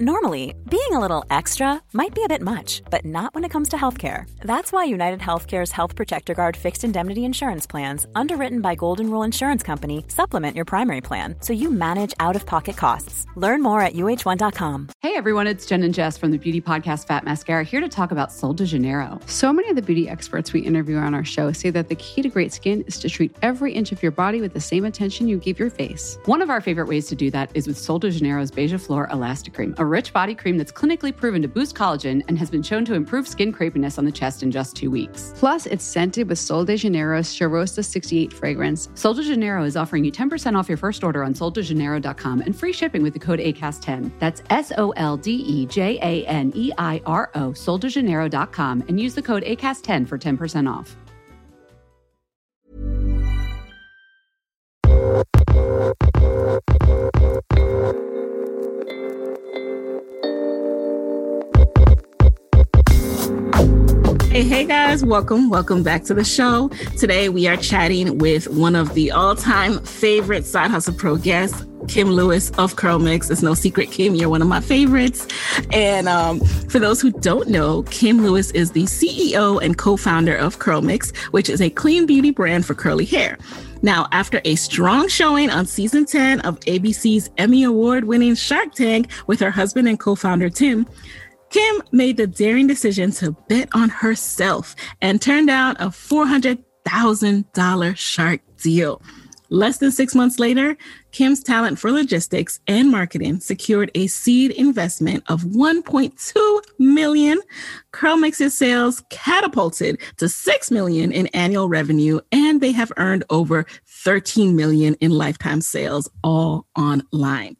Normally, being a little extra might be a bit much, but not when it comes to healthcare. That's why United Healthcare's Health Protector Guard fixed indemnity insurance plans, underwritten by Golden Rule Insurance Company, supplement your primary plan so you manage out of pocket costs. Learn more at uh1.com. Hey everyone, it's Jen and Jess from the beauty podcast Fat Mascara here to talk about Sol de Janeiro. So many of the beauty experts we interview on our show say that the key to great skin is to treat every inch of your body with the same attention you give your face. One of our favorite ways to do that is with Sol de Janeiro's Beija Flor Elastic Cream, a rich body cream that's clinically proven to boost collagen and has been shown to improve skin crepiness on the chest in just two weeks. Plus, it's scented with Sol de Janeiro's Cheirosa 68 fragrance. Sol de Janeiro is offering you 10% off your first order on soldejaneiro.com and free shipping with the code ACAST10. That's S O L D E J A N E I R O, soldejaneiro.com, and use the code ACAST10 for 10% off. Hey, hey guys, welcome, welcome back to the show. Today we are chatting with one of the all-time favorite Side Hustle Pro guests, Kim Lewis of CurlMix. It's no secret, Kim, you're one of my favorites. And um, for those who don't know, Kim Lewis is the CEO and co-founder of CurlMix, which is a clean beauty brand for curly hair. Now, after a strong showing on season 10 of ABC's Emmy Award winning Shark Tank with her husband and co founder Tim, Kim made the daring decision to bet on herself and turned down a $400,000 shark deal. Less than six months later, Kim's talent for logistics and marketing secured a seed investment of 1.2 million. CurlMix's sales catapulted to 6 million in annual revenue, and they have earned over 13 million in lifetime sales all online.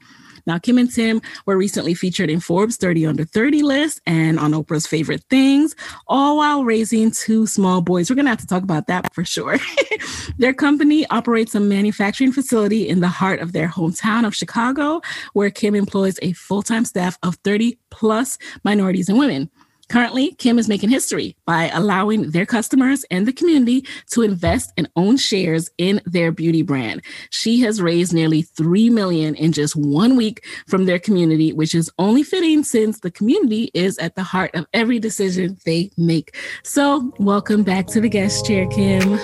Now, Kim and Tim were recently featured in Forbes 30 Under 30 list and on Oprah's favorite things, all while raising two small boys. We're going to have to talk about that for sure. their company operates a manufacturing facility in the heart of their hometown of Chicago, where Kim employs a full time staff of 30 plus minorities and women. Currently, Kim is making history by allowing their customers and the community to invest and own shares in their beauty brand. She has raised nearly 3 million in just 1 week from their community, which is only fitting since the community is at the heart of every decision they make. So, welcome back to the guest chair, Kim.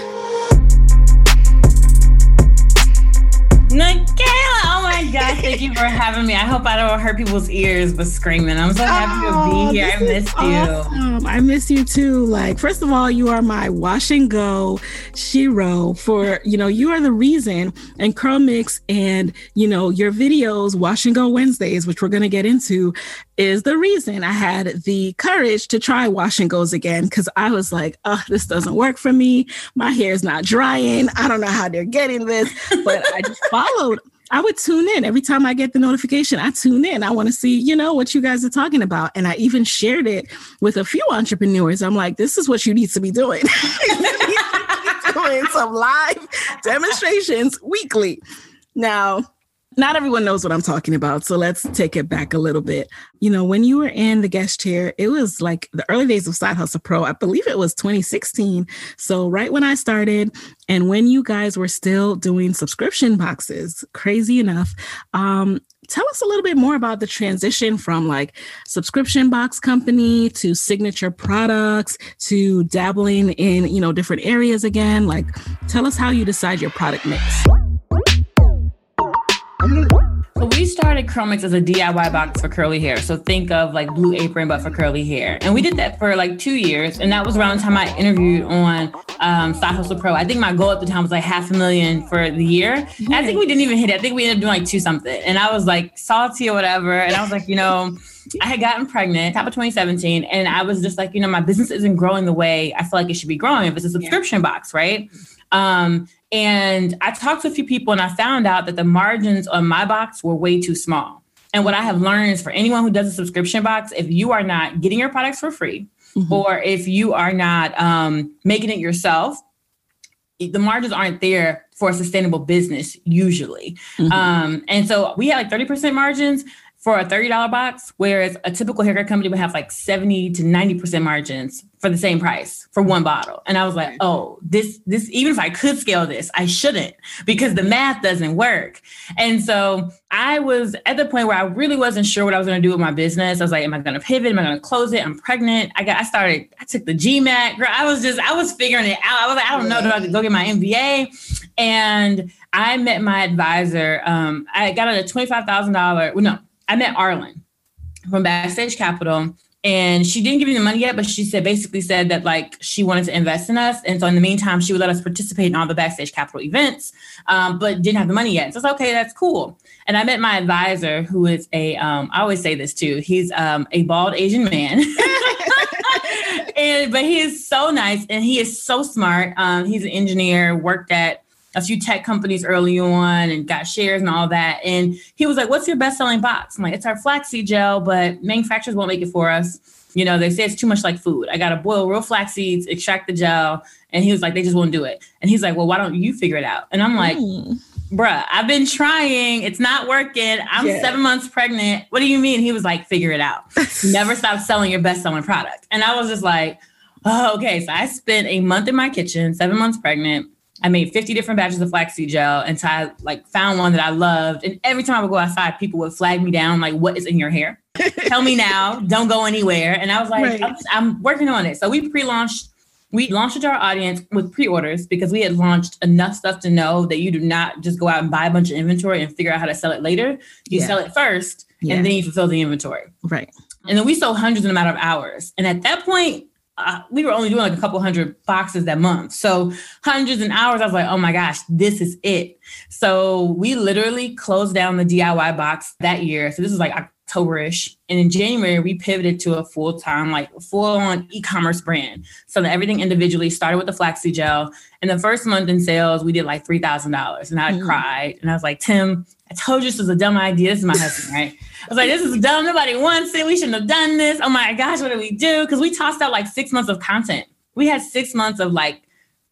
Oh my thank you for having me. I hope I don't hurt people's ears with screaming. I'm so happy oh, to be oh, here. I missed you. Awesome. I miss you too. Like, first of all, you are my wash and go shiro for, you know, you are the reason and CurlMix and, you know, your videos, Wash and Go Wednesdays, which we're going to get into, is the reason I had the courage to try wash and goes again because I was like, oh, this doesn't work for me. My hair is not drying. I don't know how they're getting this, but I just followed. I would tune in every time I get the notification. I tune in. I want to see, you know, what you guys are talking about. And I even shared it with a few entrepreneurs. I'm like, this is what you need to be doing. doing some live demonstrations weekly. Now, not everyone knows what I'm talking about. So let's take it back a little bit. You know, when you were in the guest chair, it was like the early days of Side Hustle Pro. I believe it was 2016. So right when I started, and when you guys were still doing subscription boxes, crazy enough. Um, tell us a little bit more about the transition from like subscription box company to signature products to dabbling in you know different areas again like tell us how you decide your product mix so we started CurlMix as a DIY box for curly hair. So think of like Blue Apron, but for curly hair. And we did that for like two years. And that was around the time I interviewed on um, Side Hustle Pro. I think my goal at the time was like half a million for the year. I think we didn't even hit it. I think we ended up doing like two something. And I was like salty or whatever. And I was like, you know, I had gotten pregnant top of 2017. And I was just like, you know, my business isn't growing the way I feel like it should be growing if it's a subscription yeah. box, right? Um, and I talked to a few people and I found out that the margins on my box were way too small. And what I have learned is for anyone who does a subscription box, if you are not getting your products for free, mm-hmm. or if you are not um, making it yourself, the margins aren't there for a sustainable business usually. Mm-hmm. Um, and so we had like 30% margins for a $30 box, whereas a typical haircut company would have like 70 to 90% margins for the same price for one bottle. And I was like, oh, this, this, even if I could scale this, I shouldn't because the math doesn't work. And so I was at the point where I really wasn't sure what I was going to do with my business. I was like, am I going to pivot? Am I going to close it? I'm pregnant. I got, I started, I took the GMAT. Girl, I was just, I was figuring it out. I was like, I don't know, do I go get my MBA? And I met my advisor. Um, I got a $25,000, well, no, I met Arlan from Backstage Capital and she didn't give me the money yet, but she said basically said that like she wanted to invest in us, and so in the meantime, she would let us participate in all the backstage capital events, um, but didn't have the money yet. So it's okay, that's cool. And I met my advisor, who is a um, I always say this too. He's um, a bald Asian man, and but he is so nice and he is so smart. Um, he's an engineer, worked at a few tech companies early on and got shares and all that. And he was like, What's your best selling box? I'm like, It's our flaxseed gel, but manufacturers won't make it for us. You know, they say it's too much like food. I got to boil real flax seeds, extract the gel. And he was like, They just won't do it. And he's like, Well, why don't you figure it out? And I'm like, mm. Bruh, I've been trying. It's not working. I'm yeah. seven months pregnant. What do you mean? He was like, Figure it out. Never stop selling your best selling product. And I was just like, Oh, okay. So I spent a month in my kitchen, seven months pregnant I made 50 different batches of flaxseed gel until I like found one that I loved. And every time I would go outside, people would flag me down, like, what is in your hair? Tell me now, don't go anywhere. And I was like, right. I'm, I'm, working on it. So we pre-launched, we launched it to our audience with pre-orders because we had launched enough stuff to know that you do not just go out and buy a bunch of inventory and figure out how to sell it later. You yeah. sell it first yeah. and then you fulfill the inventory. Right. And then we sold hundreds in a matter of hours. And at that point, uh, we were only doing like a couple hundred boxes that month. So hundreds and hours, I was like, oh my gosh, this is it. So we literally closed down the DIY box that year. So this is like October-ish. And in January, we pivoted to a full-time, like full-on e-commerce brand. So everything individually started with the flaxseed gel. And the first month in sales, we did like $3,000. And I mm. cried. And I was like, Tim, I told you this was a dumb idea. This is my husband, right? I was like, this is dumb. Nobody wants it. We shouldn't have done this. Oh my gosh, what do we do? Because we tossed out like six months of content. We had six months of like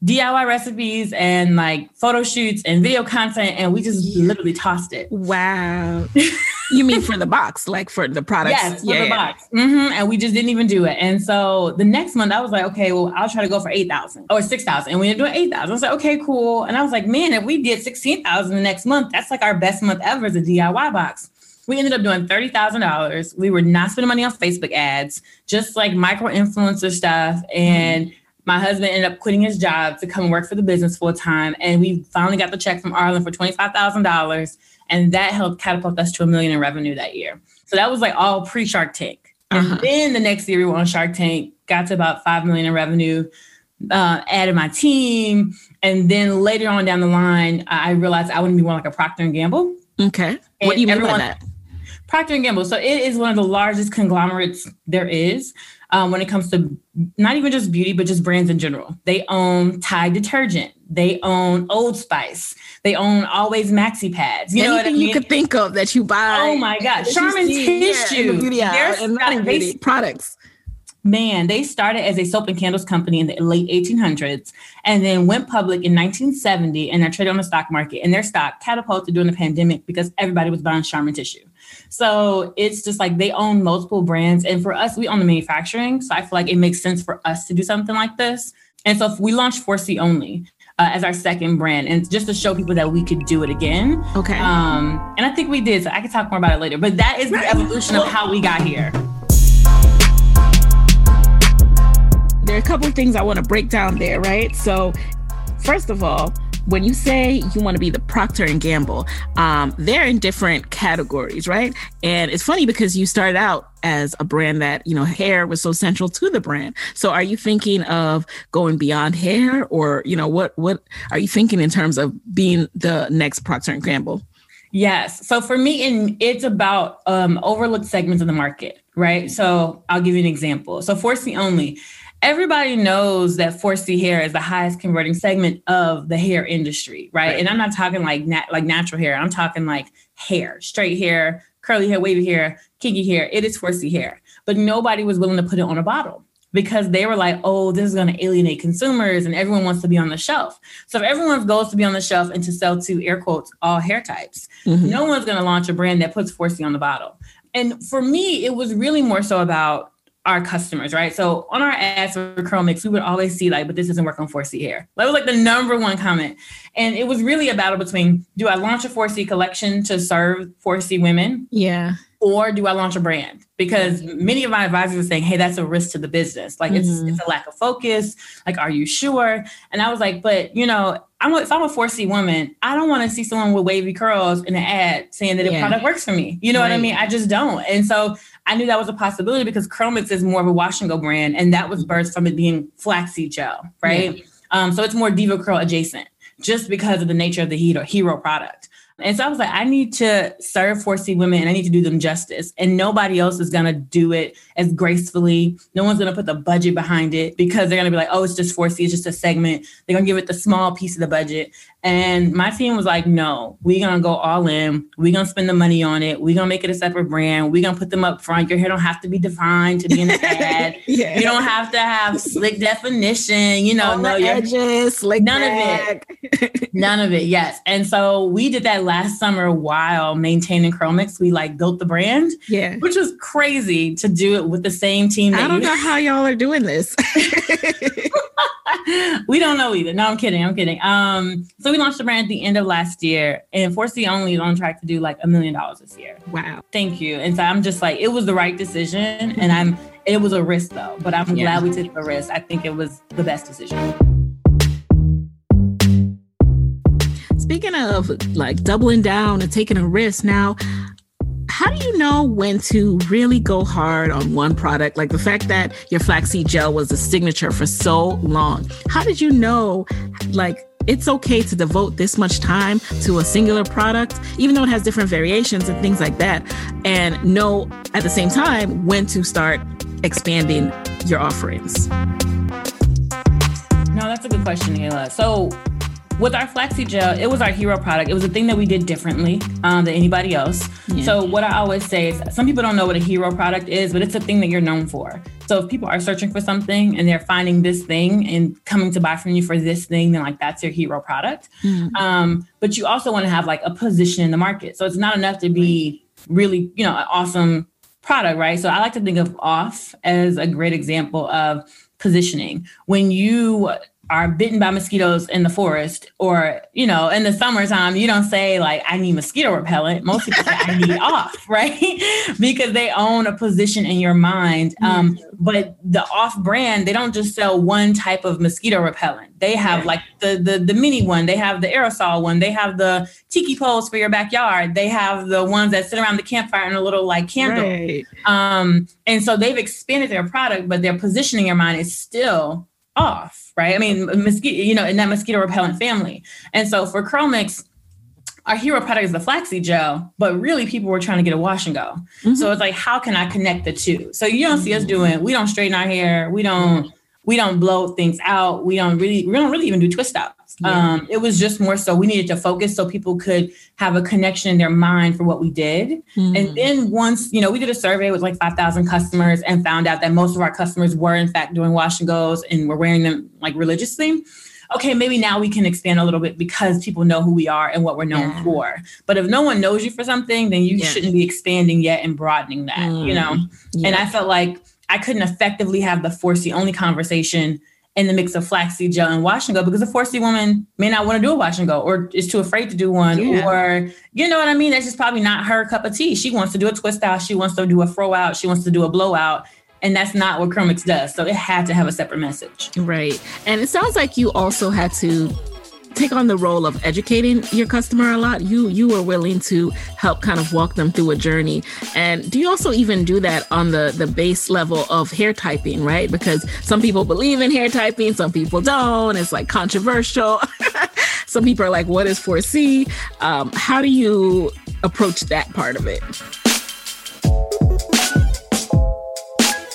DIY recipes and like photo shoots and video content, and we just literally tossed it. Wow. you mean for the box, like for the products? Yes, for yeah. the box. Mm-hmm. And we just didn't even do it. And so the next month, I was like, okay, well, I'll try to go for 8,000 or 6,000. And we ended up doing 8,000. I was like, okay, cool. And I was like, man, if we did 16,000 the next month, that's like our best month ever as a DIY box. We ended up doing $30,000. We were not spending money on Facebook ads, just like micro influencer stuff. And mm-hmm my husband ended up quitting his job to come work for the business full time. And we finally got the check from Arlan for $25,000. And that helped catapult us to a million in revenue that year. So that was like all pre Shark Tank. Uh-huh. And then the next year we were on Shark Tank, got to about 5 million in revenue, uh, added my team. And then later on down the line, I realized I wouldn't be more like a Procter and Gamble. Okay. And what do you mean by that? Procter and Gamble. So it is one of the largest conglomerates there is um, when it comes to not even just beauty, but just brands in general. They own Tide detergent. They own Old Spice. They own Always Maxi Pads. You Anything know what I mean? you could think of that you buy. Oh my God. Charmin tissue. Yeah, and not beauty products. Man, they started as a soap and candles company in the late 1800s and then went public in 1970 and they're traded on the stock market. And their stock catapulted during the pandemic because everybody was buying Charmin tissue. So it's just like they own multiple brands. And for us, we own the manufacturing. So I feel like it makes sense for us to do something like this. And so if we launched 4C only. Uh, as our second brand, and just to show people that we could do it again. Okay. Um, and I think we did. So I can talk more about it later. But that is the evolution of how we got here. There are a couple of things I want to break down there, right? So, first of all, when you say you want to be the Procter and Gamble, um, they're in different categories, right? And it's funny because you started out as a brand that you know hair was so central to the brand. So are you thinking of going beyond hair, or you know what what are you thinking in terms of being the next Procter and Gamble? Yes. So for me, and it's about um, overlooked segments of the market, right? So I'll give you an example. So 4C only everybody knows that 4C hair is the highest converting segment of the hair industry, right? right. And I'm not talking like nat- like natural hair. I'm talking like hair, straight hair, curly hair, wavy hair, kinky hair. It is 4C hair. But nobody was willing to put it on a bottle because they were like, oh, this is going to alienate consumers and everyone wants to be on the shelf. So if everyone goes to be on the shelf and to sell to air quotes all hair types, mm-hmm. no one's going to launch a brand that puts 4C on the bottle. And for me, it was really more so about our customers, right? So on our ads for CurlMix, we would always see like, but this doesn't work on 4C hair. That was like the number one comment. And it was really a battle between do I launch a 4C collection to serve 4C women? Yeah. Or do I launch a brand? Because many of my advisors were saying, hey, that's a risk to the business. Like mm-hmm. it's it's a lack of focus. Like, are you sure? And I was like, but you know, I'm a, if I'm a 4C woman, I don't want to see someone with wavy curls in an ad saying that yeah. a product works for me. You know right. what I mean? I just don't. And so I knew that was a possibility because Mix is more of a wash and go brand, and that was birthed from it being flaxseed gel, right? Yeah. Um, so it's more DevaCurl adjacent, just because of the nature of the hero, hero product. And so I was like, I need to serve 4C women and I need to do them justice. And nobody else is going to do it as gracefully. No one's going to put the budget behind it because they're going to be like, oh, it's just 4C, it's just a segment. They're going to give it the small piece of the budget. And my team was like, no, we're gonna go all in. We're gonna spend the money on it. We're gonna make it a separate brand. We're gonna put them up front. Your hair don't have to be defined to be in the ad. yeah. You don't have to have slick definition, you know, all no edges, slick none back. of it. none of it, yes. And so we did that last summer while maintaining CurlMix. We like built the brand, yeah, which was crazy to do it with the same team. I don't know how y'all are doing this. we don't know either. No, I'm kidding. I'm kidding. Um, so we launched the brand at the end of last year, and 4C only is on track to do like a million dollars this year. Wow. Thank you. And so I'm just like, it was the right decision, and I'm. It was a risk though, but I'm yeah. glad we took the risk. I think it was the best decision. Speaking of like doubling down and taking a risk, now how do you know when to really go hard on one product? Like the fact that your flaxseed gel was a signature for so long. How did you know, like, it's okay to devote this much time to a singular product, even though it has different variations and things like that, and know at the same time when to start expanding your offerings? No, that's a good question, Ayla. So with our flaxseed gel, it was our hero product. It was a thing that we did differently um, than anybody else. Yeah. So what I always say is, some people don't know what a hero product is, but it's a thing that you're known for. So if people are searching for something and they're finding this thing and coming to buy from you for this thing, then like that's your hero product. Mm-hmm. Um, but you also want to have like a position in the market. So it's not enough to be really, you know, an awesome product, right? So I like to think of off as a great example of positioning. When you are bitten by mosquitoes in the forest or you know in the summertime you don't say like i need mosquito repellent. Most people say i need off right? Because they own a position in your mind. Um, but the off brand they don't just sell one type of mosquito repellent. They have like the, the the mini one. They have the aerosol one. They have the tiki poles for your backyard. They have the ones that sit around the campfire in a little like candle. Right. um, and so they've expanded their product but their positioning in your mind is still off, right? I mean, mosquito, you know, in that mosquito repellent family. And so for CurlMix, our hero product is the flaxseed gel, but really people were trying to get a wash and go. Mm-hmm. So it's like, how can I connect the two? So you don't see us doing, we don't straighten our hair, we don't, we don't blow things out, we don't really, we don't really even do twist out. Yeah. Um, it was just more so we needed to focus so people could have a connection in their mind for what we did. Mm-hmm. And then once, you know, we did a survey with like 5,000 customers and found out that most of our customers were in fact doing wash and goes and were wearing them like religiously. Okay, maybe now we can expand a little bit because people know who we are and what we're known yeah. for. But if no one knows you for something, then you yeah. shouldn't be expanding yet and broadening that, mm-hmm. you know? And I felt like I couldn't effectively have the 4C only conversation in the mix of flaxseed gel and wash and go because a 4C woman may not want to do a wash and go or is too afraid to do one yeah. or you know what I mean? That's just probably not her cup of tea. She wants to do a twist out, she wants to do a throw out, she wants to do a blowout. And that's not what CurlMix does. So it had to have a separate message. Right. And it sounds like you also had to take on the role of educating your customer a lot you you are willing to help kind of walk them through a journey. And do you also even do that on the the base level of hair typing right? Because some people believe in hair typing some people don't. It's like controversial. Some people are like what is 4c um, how do you approach that part of it?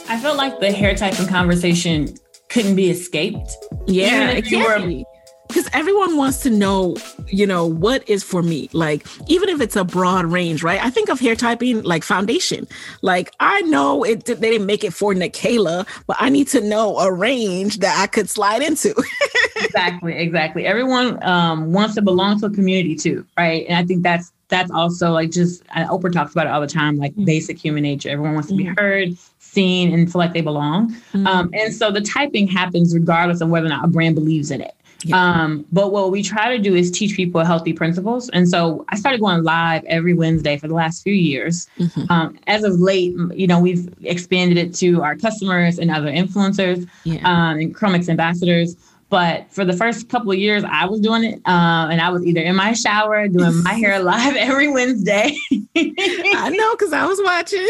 I felt like the hair typing conversation couldn't be escaped. Yeah it can't be because because everyone wants to know, you know, what is for me. Like, even if it's a broad range, right? I think of hair typing like foundation. Like, I know it they didn't make it for Nicaila, but I need to know a range that I could slide into. exactly, exactly. Everyone um, wants to belong to a community too, right? And I think that's that's also like just Oprah talks about it all the time, like mm-hmm. basic human nature. Everyone wants to be heard, seen, and feel like they belong. Mm-hmm. Um, and so the typing happens regardless of whether or not a brand believes in it. Yeah. Um, but what we try to do is teach people healthy principles. And so I started going live every Wednesday for the last few years. Mm-hmm. Um, as of late, you know, we've expanded it to our customers and other influencers yeah. um, and Curl ambassadors. But for the first couple of years, I was doing it, uh, and I was either in my shower doing my hair live every Wednesday. I know because I was watching.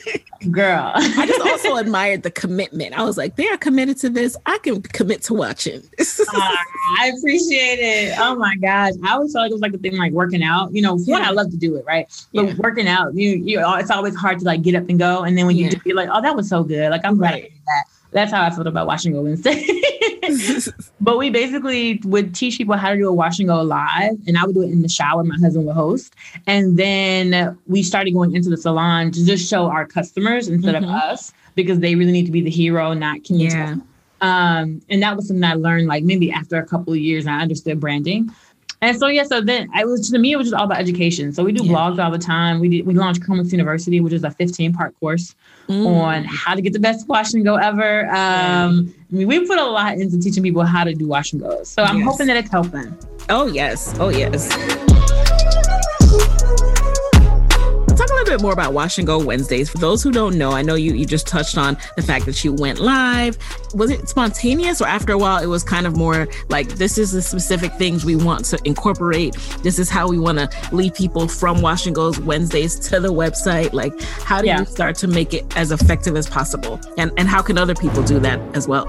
Girl, I just also admired the commitment. I was like, they are committed to this. I can commit to watching. uh, I appreciate it. Oh my gosh, I always felt like it was like a thing like working out. You know, yeah. one I love to do it, right? But yeah. working out, you you, it's always hard to like get up and go, and then when you yeah. do, you're like, oh, that was so good. Like I'm glad right. I did that. That's how I felt about watching Go Wednesday. but we basically would teach people how to do a wash and go live, and I would do it in the shower. My husband would host, and then we started going into the salon to just show our customers instead mm-hmm. of us because they really need to be the hero, not Kim. Yeah. Um, and that was something I learned like maybe after a couple of years, I understood branding. And so yeah, so then I was to me it was just all about education. So we do yeah. blogs all the time. We did we launched Curl University, which is a 15 part course mm. on how to get the best wash and go ever. Um, I mean, we put a lot into teaching people how to do wash and goes. So I'm yes. hoping that it's helping. Oh yes, oh yes. Bit more about Wash and Go Wednesdays. For those who don't know, I know you you just touched on the fact that you went live. Was it spontaneous or after a while it was kind of more like this is the specific things we want to incorporate. This is how we want to lead people from Wash and Go's Wednesdays to the website. Like how do yeah. you start to make it as effective as possible? And and how can other people do that as well?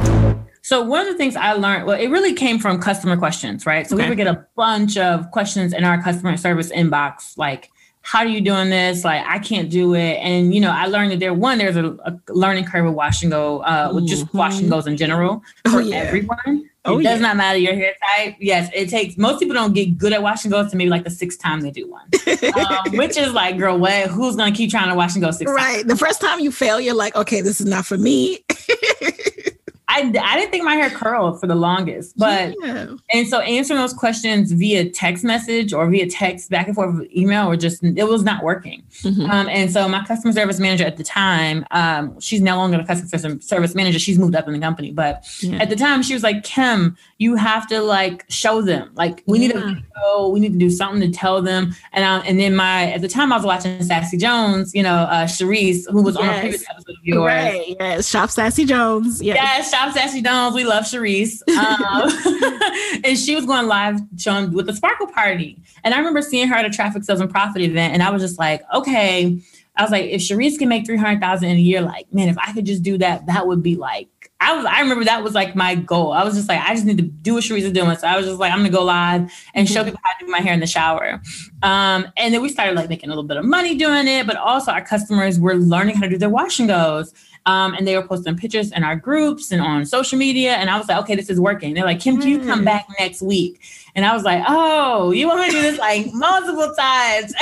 So one of the things I learned, well, it really came from customer questions, right? So okay. we would get a bunch of questions in our customer service inbox, like, how are you doing this? Like, I can't do it. And, you know, I learned that there, one, there's a, a learning curve with wash and go, uh, with just mm-hmm. wash and goes in general oh, for oh, yeah. everyone. Oh, it does yeah. not matter your hair type. Yes, it takes, most people don't get good at wash and goes to maybe like the sixth time they do one, um, which is like, girl, what, who's going to keep trying to wash and go six Right. Times? The first time you fail, you're like, okay, this is not for me. I, I didn't think my hair curled for the longest, but yeah. and so answering those questions via text message or via text back and forth email or just it was not working. Mm-hmm. Um, and so my customer service manager at the time, um, she's no longer the customer service manager. She's moved up in the company, but yeah. at the time she was like, Kim, you have to like show them. Like we yeah. need to go, we need to do something to tell them. And I, and then my at the time I was watching Sassy Jones, you know, uh who was yes. on a previous episode of yours. Right. Yes, Shop Sassy Jones. Yes, yes Shop Sassy Jones. We love Cherise. Um, and she was going live showing with the Sparkle Party. And I remember seeing her at a traffic sales and profit event, and I was just like, okay. I was like, if Cherise can make 300,000 in a year, like, man, if I could just do that, that would be like I was I remember that was like my goal. I was just like, I just need to do what Sharice is doing. So I was just like, I'm gonna go live and show mm-hmm. people how to do my hair in the shower. Um, and then we started like making a little bit of money doing it, but also our customers were learning how to do their wash and goes. Um, and they were posting pictures in our groups and on social media. And I was like, okay, this is working. They're like, Kim, can you come mm. back next week? And I was like, oh, you want me to do this like multiple times?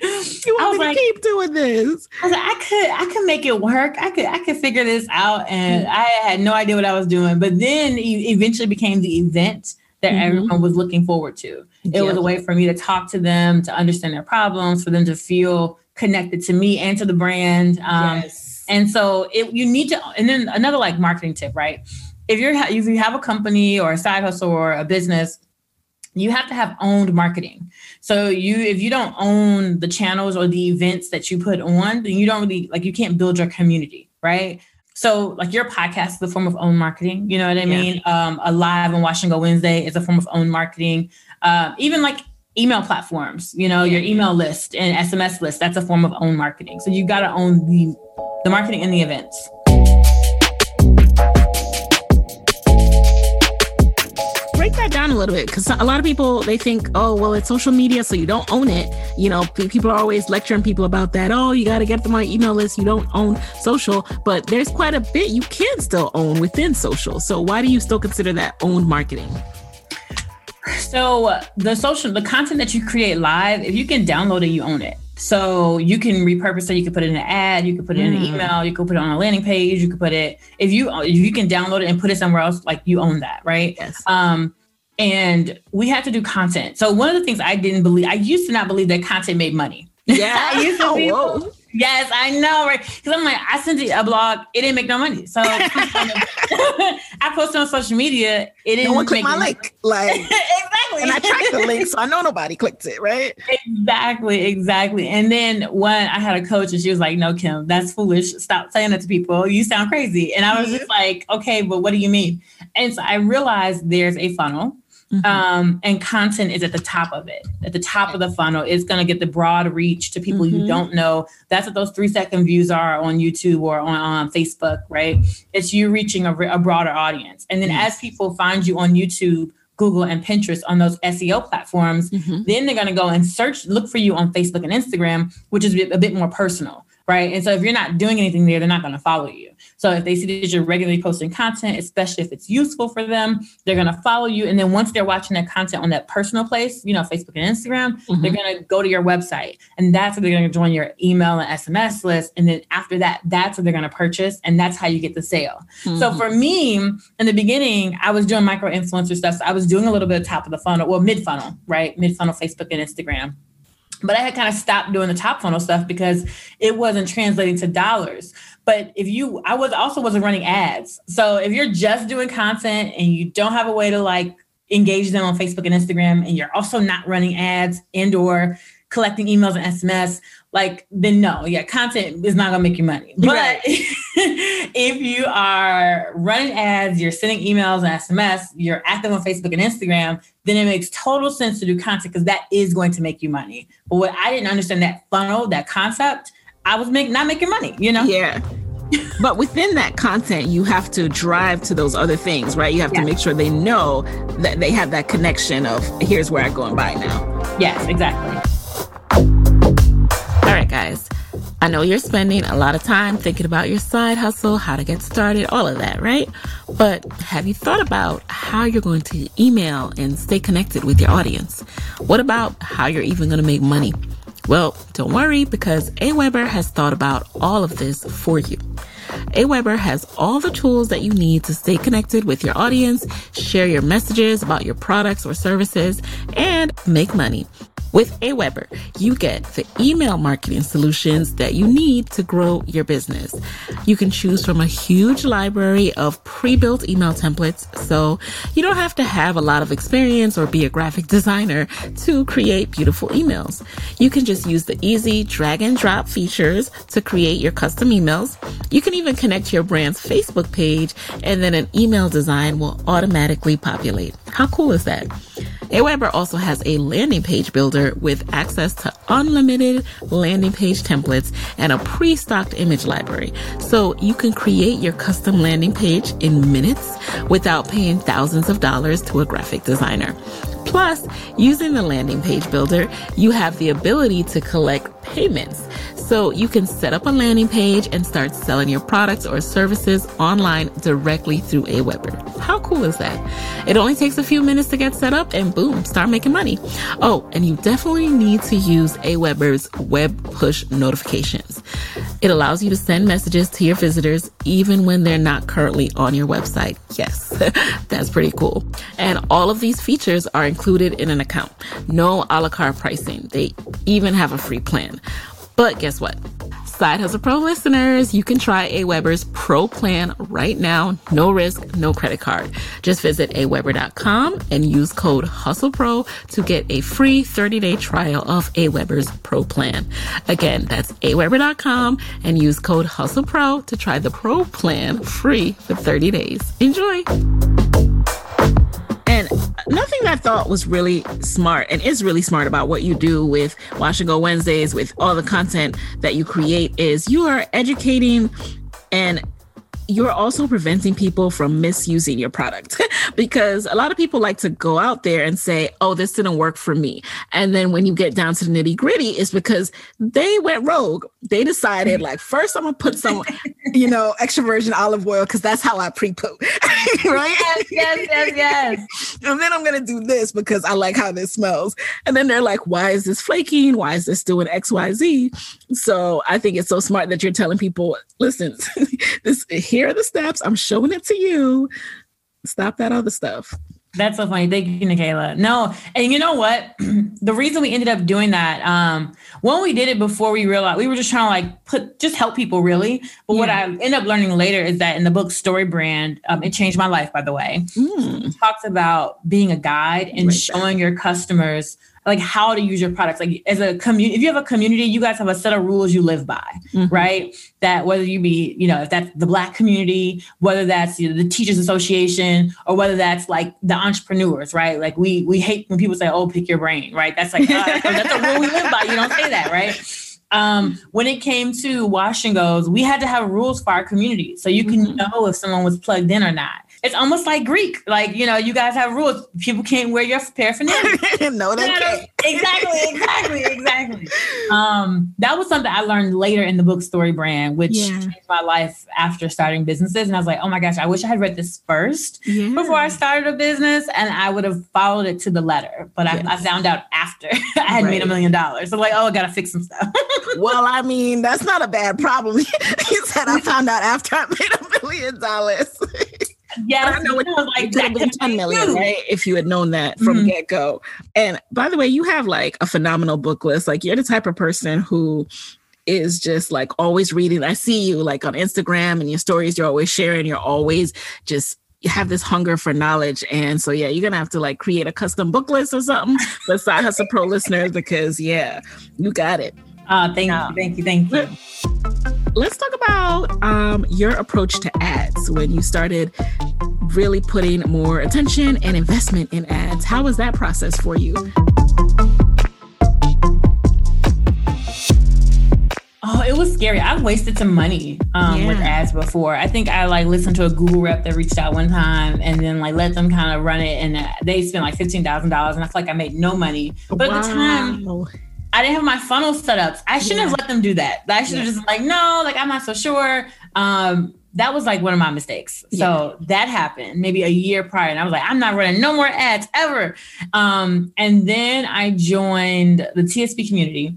you want me like, to keep doing this? I was like, I could, I could make it work. I could, I could figure this out. And mm-hmm. I had no idea what I was doing. But then it eventually became the event that mm-hmm. everyone was looking forward to. It yeah. was a way for me to talk to them, to understand their problems, for them to feel connected to me and to the brand. Um, yes. And so it, you need to, and then another like marketing tip, right? If you're if you have a company or a side hustle or a business, you have to have owned marketing. So you if you don't own the channels or the events that you put on, then you don't really like you can't build your community, right? So like your podcast is a form of own marketing. You know what I mean? Um, a live and Wash and Go Wednesday is a form of own marketing. Uh, even like email platforms, you know, your email list and SMS list, that's a form of own marketing. So you've got to own the the marketing and the events. break that down a little bit because a lot of people they think, oh, well, it's social media, so you don't own it. You know, people are always lecturing people about that. Oh, you got to get them on email list. You don't own social, but there's quite a bit you can still own within social. So why do you still consider that owned marketing? So the social, the content that you create live, if you can download it, you own it. So you can repurpose it. You can put it in an ad. You can put it in an mm. email. You can put it on a landing page. You can put it if you if you can download it and put it somewhere else. Like you own that, right? Yes. Um, and we have to do content. So one of the things I didn't believe, I used to not believe that content made money. Yeah, I used to oh, Yes, I know, right? Because I'm like, I sent it a blog, it didn't make no money. So I posted on social media, it didn't. No one clicked my money. link, like exactly. And I tracked the link, so I know nobody clicked it, right? Exactly, exactly. And then when I had a coach, and she was like, "No, Kim, that's foolish. Stop saying that to people. You sound crazy." And I was mm-hmm. just like, "Okay, but what do you mean?" And so I realized there's a funnel Mm-hmm. Um, and content is at the top of it. At the top of the funnel, it's going to get the broad reach to people mm-hmm. you don't know. That's what those three second views are on YouTube or on, on Facebook, right? It's you reaching a, a broader audience. And then yes. as people find you on YouTube, Google and Pinterest on those SEO platforms, mm-hmm. then they're going to go and search, look for you on Facebook and Instagram, which is a bit more personal, right? And so if you're not doing anything there, they're not going to follow you. So if they see that you're regularly posting content, especially if it's useful for them, they're going to follow you. And then once they're watching that content on that personal place, you know, Facebook and Instagram, mm-hmm. they're going to go to your website. And that's where they're going to join your email and SMS list. And then after that, that's what they're going to purchase. And that's how you get the sale. Mm-hmm. So for me, in the beginning, I was doing micro influencer stuff. So I was doing a little bit of top of the funnel, well, mid funnel, right? Mid funnel, Facebook and Instagram. But I had kind of stopped doing the top funnel stuff because it wasn't translating to dollars. But if you, I was also wasn't running ads. So if you're just doing content and you don't have a way to like engage them on Facebook and Instagram, and you're also not running ads and or collecting emails and SMS, like then no, yeah, content is not gonna make you money. But right. if you are running ads, you're sending emails and SMS, you're active on Facebook and Instagram, then it makes total sense to do content because that is going to make you money. But what I didn't understand that funnel, that concept, I was make, not making money, you know? Yeah. but within that content, you have to drive to those other things, right? You have yeah. to make sure they know that they have that connection of here's where I go and buy now. Yes, exactly. All right, guys. I know you're spending a lot of time thinking about your side hustle, how to get started, all of that, right? But have you thought about how you're going to email and stay connected with your audience? What about how you're even going to make money? Well, don't worry because Aweber has thought about all of this for you. Aweber has all the tools that you need to stay connected with your audience, share your messages about your products or services, and make money. With Aweber, you get the email marketing solutions that you need to grow your business. You can choose from a huge library of pre-built email templates, so you don't have to have a lot of experience or be a graphic designer to create beautiful emails. You can just use the easy drag and drop features to create your custom emails. You can even connect to your brand's Facebook page and then an email design will automatically populate. How cool is that? Aweber also has a landing page builder with access to unlimited landing page templates and a pre-stocked image library. So you can create your custom landing page in minutes without paying thousands of dollars to a graphic designer. Plus, using the landing page builder, you have the ability to collect payments. So you can set up a landing page and start selling your products or services online directly through Aweber. How cool is that? It only takes a few minutes to get set up and boom, start making money. Oh, and you definitely need to use Aweber's web push notifications. It allows you to send messages to your visitors even when they're not currently on your website. Yes, that's pretty cool. And all of these features are included in an account. No a la carte pricing. They even have a free plan. But guess what? Side Hustle Pro listeners, you can try Aweber's Pro plan right now. No risk, no credit card. Just visit aweber.com and use code HustlePro to get a free 30-day trial of Aweber's Pro plan. Again, that's aweber.com and use code HustlePro to try the Pro plan free for 30 days. Enjoy! And nothing I thought was really smart and is really smart about what you do with Wash and Go Wednesdays, with all the content that you create, is you are educating and you're also preventing people from misusing your product because a lot of people like to go out there and say, oh, this didn't work for me. And then when you get down to the nitty gritty, it's because they went rogue. They decided, like, first I'm going to put some, you know, extra virgin olive oil because that's how I pre poo. right? Yes, yes, yes, yes. and then I'm going to do this because I like how this smells. And then they're like, why is this flaking? Why is this doing XYZ? So I think it's so smart that you're telling people, listen, this here are the steps. I'm showing it to you. Stop that other stuff. That's so funny. Thank you, Nicaila. No, and you know what? the reason we ended up doing that, um, when we did it before we realized we were just trying to like put just help people really. But yeah. what I ended up learning later is that in the book StoryBrand, um, it changed my life, by the way. Mm. It talks about being a guide and right showing your customers like how to use your products. Like as a community, if you have a community, you guys have a set of rules you live by, mm-hmm. right? That whether you be, you know, if that's the black community, whether that's you know, the teachers association, or whether that's like the entrepreneurs, right? Like we we hate when people say, "Oh, pick your brain," right? That's like uh, that's a rule we live by. You don't say that, right? Um, when it came to wash and goes, we had to have rules for our community so you can mm-hmm. know if someone was plugged in or not it's almost like Greek. Like, you know, you guys have rules. People can't wear your paraphernalia. no, they can't. Exactly, exactly, exactly. Um, that was something I learned later in the book StoryBrand, which yeah. changed my life after starting businesses. And I was like, oh my gosh, I wish I had read this first yeah. before I started a business and I would have followed it to the letter. But yes. I, I, found out after I had right. made a million dollars. So like, oh, I gotta fix some stuff. well, I mean, that's not a bad problem. you said I found out after I made a million dollars. Yes, I know it was like could have been 10 million, right? If you had known that from mm-hmm. get go. And by the way, you have like a phenomenal book list. Like you're the type of person who is just like always reading. I see you like on Instagram and your stories, you're always sharing, you're always just you have this hunger for knowledge. And so yeah, you're gonna have to like create a custom book list or something for Side Hustle Pro listeners because yeah, you got it. Uh, thank you, thank you, thank you. Let's talk about um, your approach to ads when you started really putting more attention and investment in ads. How was that process for you? Oh, it was scary. I've wasted some money um, yeah. with ads before. I think I like listened to a Google rep that reached out one time and then like let them kind of run it, and they spent like fifteen thousand dollars, and I feel like I made no money. But wow. at the time, I didn't have my funnel set up. I shouldn't yeah. have let them do that. I should have yeah. just like, no, like I'm not so sure. Um, that was like one of my mistakes. So yeah. that happened maybe a year prior. And I was like, I'm not running no more ads ever. Um, and then I joined the TSP community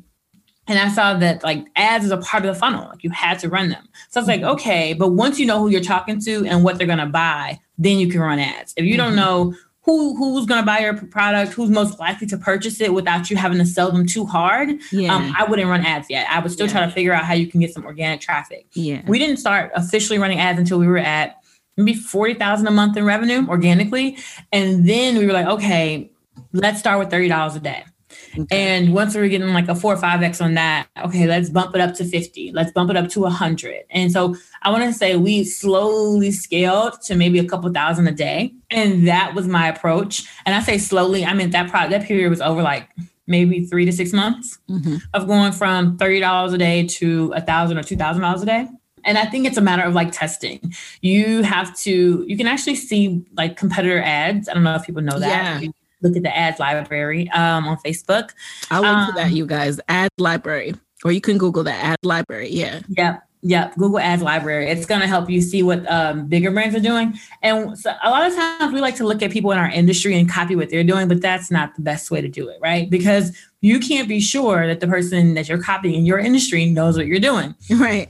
and I saw that like ads is a part of the funnel. Like you had to run them. So I was like, mm-hmm. okay, but once you know who you're talking to and what they're gonna buy, then you can run ads. If you mm-hmm. don't know who who's going to buy your product, who's most likely to purchase it without you having to sell them too hard. Yeah. Um, I wouldn't run ads yet. I would still yeah. try to figure out how you can get some organic traffic. Yeah. We didn't start officially running ads until we were at maybe 40,000 a month in revenue organically. And then we were like, okay, let's start with $30 a day. Okay. And once we are getting like a four or five X on that, okay, let's bump it up to 50. Let's bump it up to 100. And so I want to say we slowly scaled to maybe a couple thousand a day. And that was my approach. And I say slowly, I mean, that product, that period was over like maybe three to six months mm-hmm. of going from $30 a day to a thousand or $2,000 a day. And I think it's a matter of like testing. You have to, you can actually see like competitor ads. I don't know if people know that. Yeah look at the ads library um, on Facebook. I'll link um, to that, um, you guys. Ad library, or you can Google the ad library. Yeah. Yep. Yep, Google Ads Library. It's going to help you see what um, bigger brands are doing. And so a lot of times we like to look at people in our industry and copy what they're doing, but that's not the best way to do it, right? Because you can't be sure that the person that you're copying in your industry knows what you're doing. Right.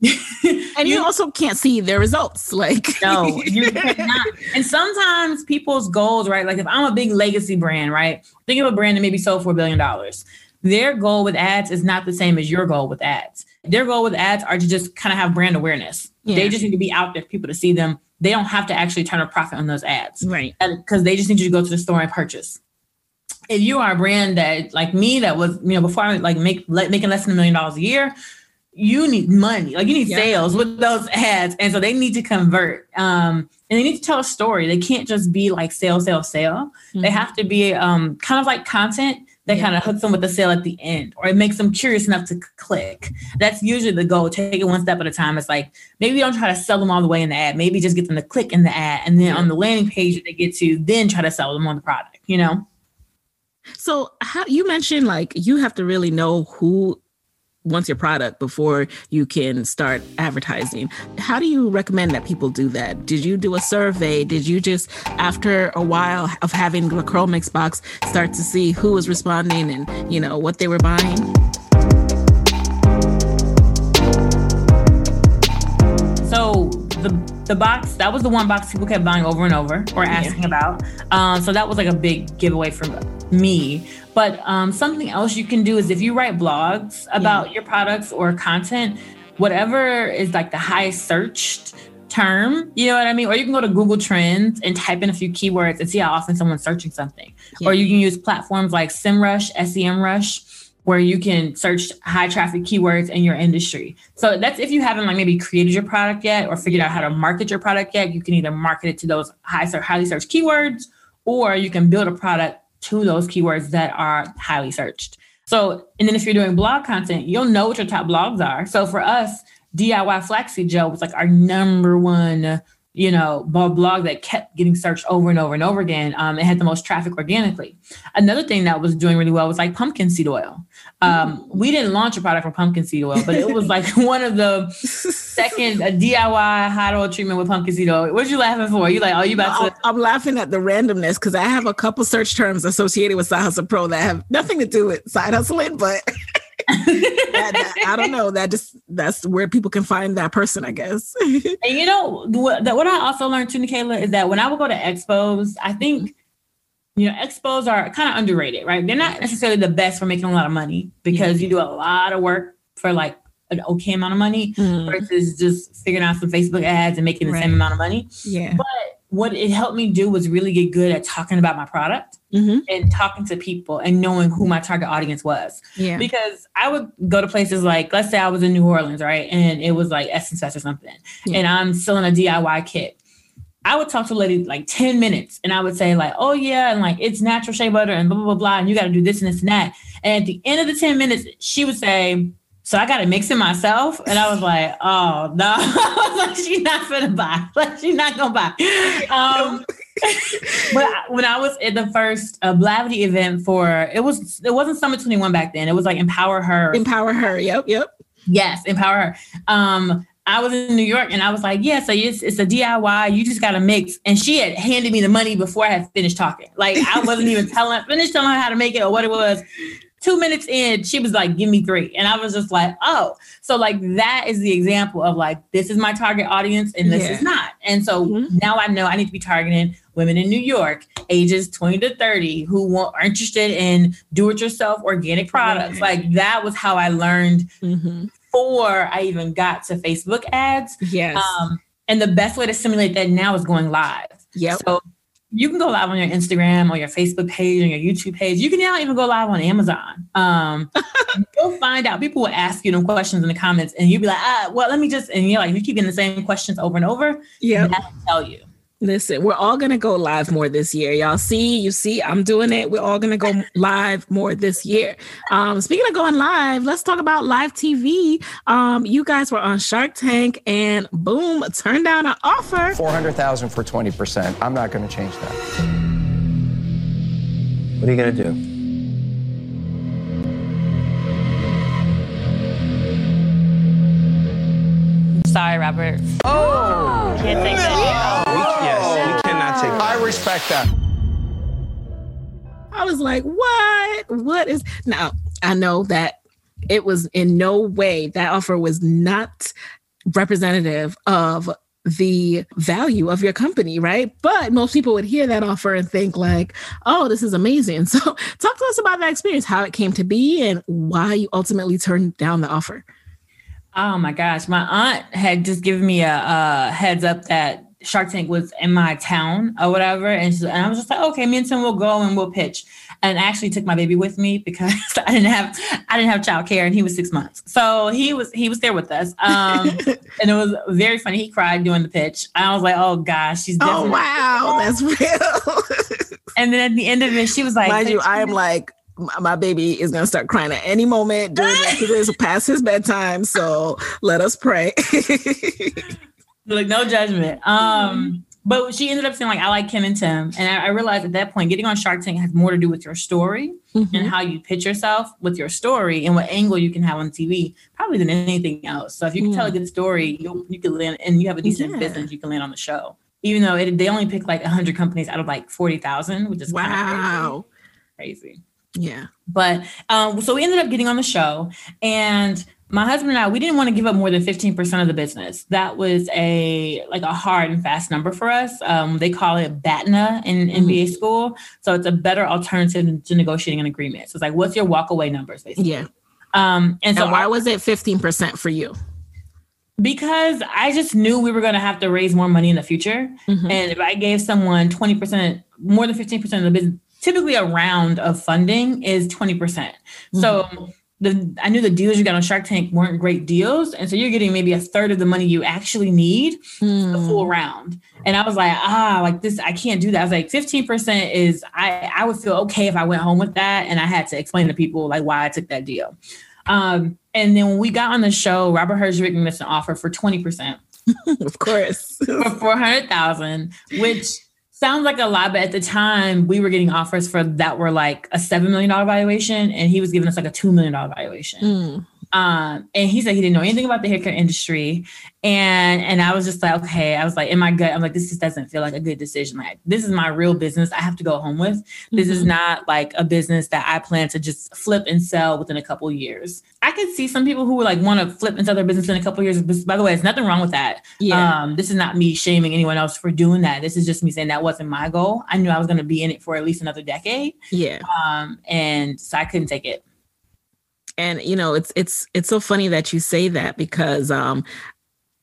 And you, you, also can't see their results. Like no, you cannot. And sometimes people's goals, right? Like if I'm a big legacy brand, right? Think of a brand that maybe sold for a billion dollars. Their goal with ads is not the same as your goal with ads. Their goal with ads are to just kind of have brand awareness. Yeah. They just need to be out there for people to see them. They don't have to actually turn a profit on those ads. Right. Because they just need you to go to the store and purchase. If you are a brand that like me that was, you know, before I like make making less than a million dollars a year, you need money, like you need yeah. sales with those ads. And so they need to convert. Um, and they need to tell a story. They can't just be like sale, sale, sale. Mm-hmm. They have to be um, kind of like content that Yeah. kind of hooks them with the sale at the end, or it makes them curious enough to click. That's usually the goal. Take it one step at a time. It's like maybe don't try to sell them all the way in the ad. Maybe just get them to click in the ad, and then on the landing page that they get to, then try to sell them on the product. You know. So how you mentioned like you have to really know who wants your product before you can start advertising. How do you recommend that people do that? Did you do a survey? Did you just after a while of having the CurlMix box start to see who was responding and you know what they were buying? So the the box that was the one box people kept buying over and over or asking about. Um, so that was like a big giveaway for me. But um, something else you can do is if you write blogs about your products or content, whatever is like the highest searched term, you know what I mean? Or you can go to Google Trends and type in a few keywords and see how often someone's searching something. Or you can use platforms like SEMrush, SEMrush, where you can search high traffic keywords in your industry. So that's if you haven't like maybe created your product yet or figured out how to market your product yet, you can either market it to those high highly searched keywords or you can build a product to those keywords that are highly searched. So, and then if you're doing blog content, you'll know what your top blogs are. So for us, DIY Flaxseed Gel was like our number one, you know, blog that kept getting searched over and over and over again. Um, it had the most traffic organically. Another thing that was doing really well was like pumpkin seed oil. Um, we didn't launch a product for pumpkin seed oil, but it was like one of the second a DIY hot oil treatment with pumpkin seed oil. What are you laughing for? You like, oh, you about I'm, to? I'm laughing at the randomness because I have a couple search terms associated with Side Hustle Pro that have nothing to do with side hustling, but that- that- I don't know. That just that's where people can find that person, I guess. And you know what, what I also learned too, Nicaila, is that when I would go to expos, I think you know expos are kind of underrated, right? They're not necessarily the best for making a lot of money because you do a lot of work for like an okay amount of money Mm, versus just figuring out some Facebook ads and making the Right. same amount of money. yeah. But what it helped me do was really get good at talking about my product Mhm. and talking to people and knowing who my target audience was Yeah. because I would go to places like, let's say I was in New Orleans, right? And it was like Essence Fest or something, Yeah. and I'm selling a DIY kit. I would talk to a lady like 10 minutes and I would say, like, oh yeah, and like it's natural shea butter and blah, blah, blah, blah, and you got to do this and this and that. And at the end of the 10 minutes, she would say, so I got to mix it myself. And I was like, oh no, like, she's not gonna buy. Like, she's not gonna buy. Um, but I- when I was at the first uh, Blavity event for it was it wasn't Summit 21 back then. It was like Empower Her. Empower her. Yep. Yep. yes, Empower Her. Um, I was in New York and I was like, yeah, so it's, it's a DIY. You just got to mix. And she had handed me the money before I had finished talking. Like I wasn't even telling, finished telling her how to make it or what it was. Two minutes in, she was like, give me three. And I was just like, oh. So like that is the example of like, this is my target audience and this Yeah. is not. And so Mhm. now I know I need to be targeting women in New York, ages 20 to 30, who want, are interested in do-it-yourself organic products. Like that was how I learned hmm before I even got to Facebook ads. Yes. Um, and the best way to simulate that now is going live. yep. So you can go live on your Instagram or your Facebook page or your YouTube page. You can now even go live on Amazon. Um, you'll find out people will ask you them questions in the comments, and you'll be like, ah, well, let me just, and you're like, you keep getting the same questions over and over. Yeah, That'll tell you. Listen, we're all gonna go live more this year. Y'all see, you see, I'm doing it. We're all gonna go live more this year. Um, speaking of going live, let's talk about live TV. Um, you guys were on Shark Tank and boom, turned down an offer. 400,000 for 20%. I'm not going to change that. What are you gonna do? Sorry, Robert. Oh! Can't take that. We, yes, we cannot take that. I respect that. I was like, what? What is now? I know that it was in no way that offer was not representative of the value of your company, right? But most people would hear that offer and think like, "Oh, this is amazing." So, talk to us about that experience, how it came to be, and why you ultimately turned down the offer. Oh my gosh, my aunt had just given me a, a heads up that Shark Tank was in my town or whatever, and, she, and I was just like, okay, me and Tim will go and we'll pitch. And I actually took my baby with me because I didn't have I didn't have childcare, and he was six months, so he was he was there with us, um, and it was very funny. He cried during the pitch. I was like, oh gosh, she's Oh wow, that's real. And then at the end of it, she was like, Mind you, I am like my baby is going to start crying at any moment during this past his bedtime. So let us pray. like no judgment. Um, but she ended up saying like, I like Kim and Tim. And I, I, realized at that point, getting on Shark Tank has more to do with your story mm-hmm. and how you pitch yourself with your story and what angle you can have on TV, probably than anything else. So if you can yeah. tell a good story, you you can land and you have a decent yeah. business, you can land on the show. Even though it, they only pick like 100 companies out of like 40,000, which is wow. crazy. crazy. Yeah. But um, so we ended up getting on the show and my husband and I, we didn't want to give up more than 15% of the business. That was a like a hard and fast number for us. Um, they call it BATNA in mm-hmm. MBA school. So it's a better alternative to negotiating an agreement. So it's like, what's your walkaway numbers, basically? Yeah. Um, and so and why was it 15% for you? Because I just knew we were going to have to raise more money in the future. Mm-hmm. And if I gave someone 20%, more than 15% of the business, typically a round of funding is 20%. percent mm hmm So the I knew the deals you got on Shark Tank weren't great deals, and so you're getting maybe a third of the money you actually need mm. the full hmm. round. And I was like, ah, like this, I can't do that. I was like, 15% is I I would feel okay if I went home with that, and I had to explain to people like why I took that deal. Um, and then when we got on the show, Robert made us an offer for 20%. of course. for 400,000, which sounds like a lot, but at the time we were getting offers for that were like a seven million dollar valuation, and he was giving us like a two million dollar valuation. Mm. Um, and he said he didn't know anything about the haircut industry. And and I was just like, okay, I was like, in my gut, I'm like, this just doesn't feel like a good decision. Like, this is my real business. I have to go home with. This mm-hmm. is not like a business that I plan to just flip and sell within a couple years. I could see some people who would like want to flip and sell their business in a couple years. By the way, there's nothing wrong with that. Yeah. Um, this is not me shaming anyone else for doing that. This is just me saying that wasn't my goal. I knew I was going to be in it for at least another decade. Yeah. Um, and so I couldn't take it and you know it's it's it's so funny that you say that because um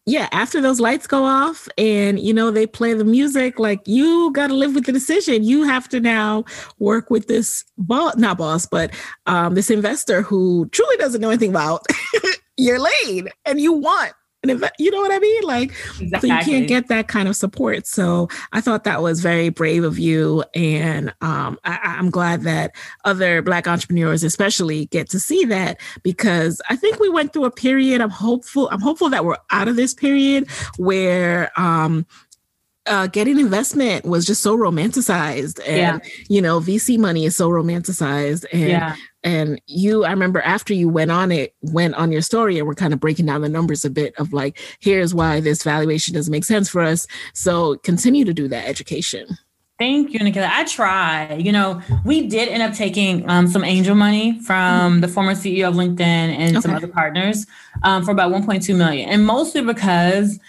yeah after those lights go off and you know they play the music like you got to live with the decision. You have to now work with this boss not boss but um this investor who truly doesn't know anything about your lane and you want and you know what I mean? Like, exactly. so you can't get that kind of support. So I thought that was very brave of you. And um, I, am glad that other Black entrepreneurs, especially, get to see that because I think we went through a period. I'm hopeful. I'm hopeful that we're out of this period where um, uh, getting investment was just so romanticized and yeah. you know vc money is so romanticized and yeah. and you i remember after you went on it went on your story and we're kind of breaking down the numbers a bit of like here's why this valuation doesn't make sense for us so continue to do that education Thank you, Nikita. I try. You know, we did end up taking um, some angel money from the former CEO of LinkedIn and okay. some other partners um, for about 1.2 million, and mostly because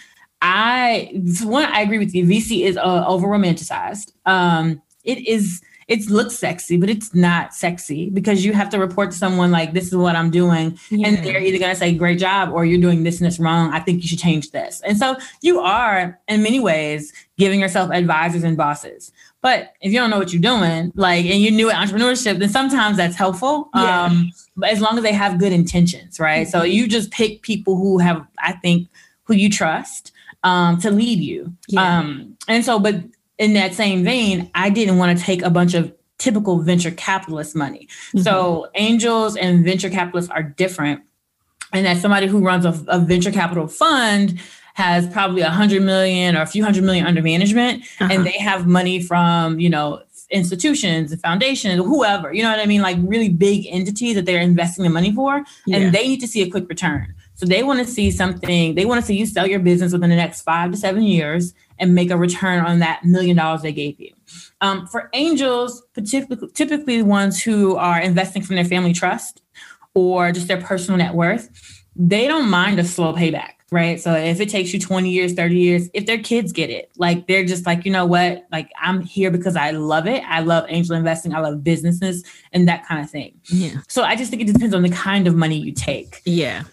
I one, I agree with you. VC is uh, over romanticized. Um, it is. It looks sexy, but it's not sexy because you have to report to someone like, "This is what I'm doing," yeah. and they're either gonna say, "Great job," or "You're doing this and this wrong. I think you should change this." And so you are, in many ways, giving yourself advisors and bosses. But if you don't know what you're doing, like, and you're new at entrepreneurship, then sometimes that's helpful. Yeah. Um, but as long as they have good intentions, right? Mm-hmm. So you just pick people who have, I think, who you trust um, to lead you. Yeah. Um, and so, but in that same vein, I didn't want to take a bunch of typical venture capitalist money. Mm-hmm. So angels and venture capitalists are different. And that somebody who runs a, a venture capital fund has probably a hundred million or a few hundred million under management, uh-huh. and they have money from you know institutions and foundations, whoever, you know what I mean? Like really big entities that they're investing the money for, yeah. and they need to see a quick return. So they want to see something, they want to see you sell your business within the next five to seven years and make a return on that million dollars they gave you. Um, for angels, typically, typically ones who are investing from their family trust or just their personal net worth, they don't mind a slow payback, right? So if it takes you 20 years, 30 years, if their kids get it, like they're just like, you know what? Like I'm here because I love it. I love angel investing. I love businesses and that kind of thing. Yeah. So I just think it depends on the kind of money you take. Yeah.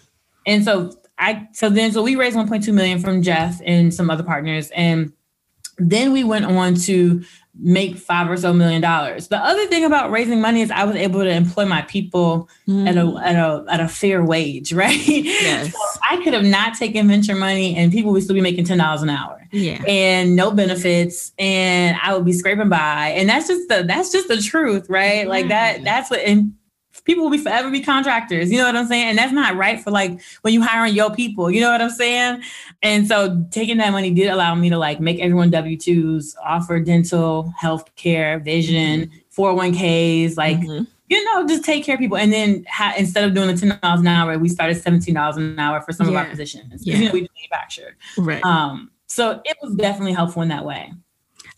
And so I so then so we raised 1.2 million from Jeff and some other partners. And then we went on to make five or so million dollars. The other thing about raising money is I was able to employ my people mm. at a at a at a fair wage, right? Yes. so I could have not taken venture money and people would still be making ten dollars an hour. Yeah. And no benefits and I would be scraping by. And that's just the that's just the truth, right? Yeah. Like that that's what and people will be forever be contractors. You know what I'm saying? And that's not right for like when you hiring your people. You know what I'm saying? And so taking that money did allow me to like make everyone W twos, offer dental, health care, vision, 401ks, like. Mm-hmm. You know, just take care of people, and then ha- instead of doing the ten dollars an hour, we started seventeen dollars an hour for some yeah. of our positions. Yeah, you know, we manufacture. Right. Um. So it was definitely helpful in that way.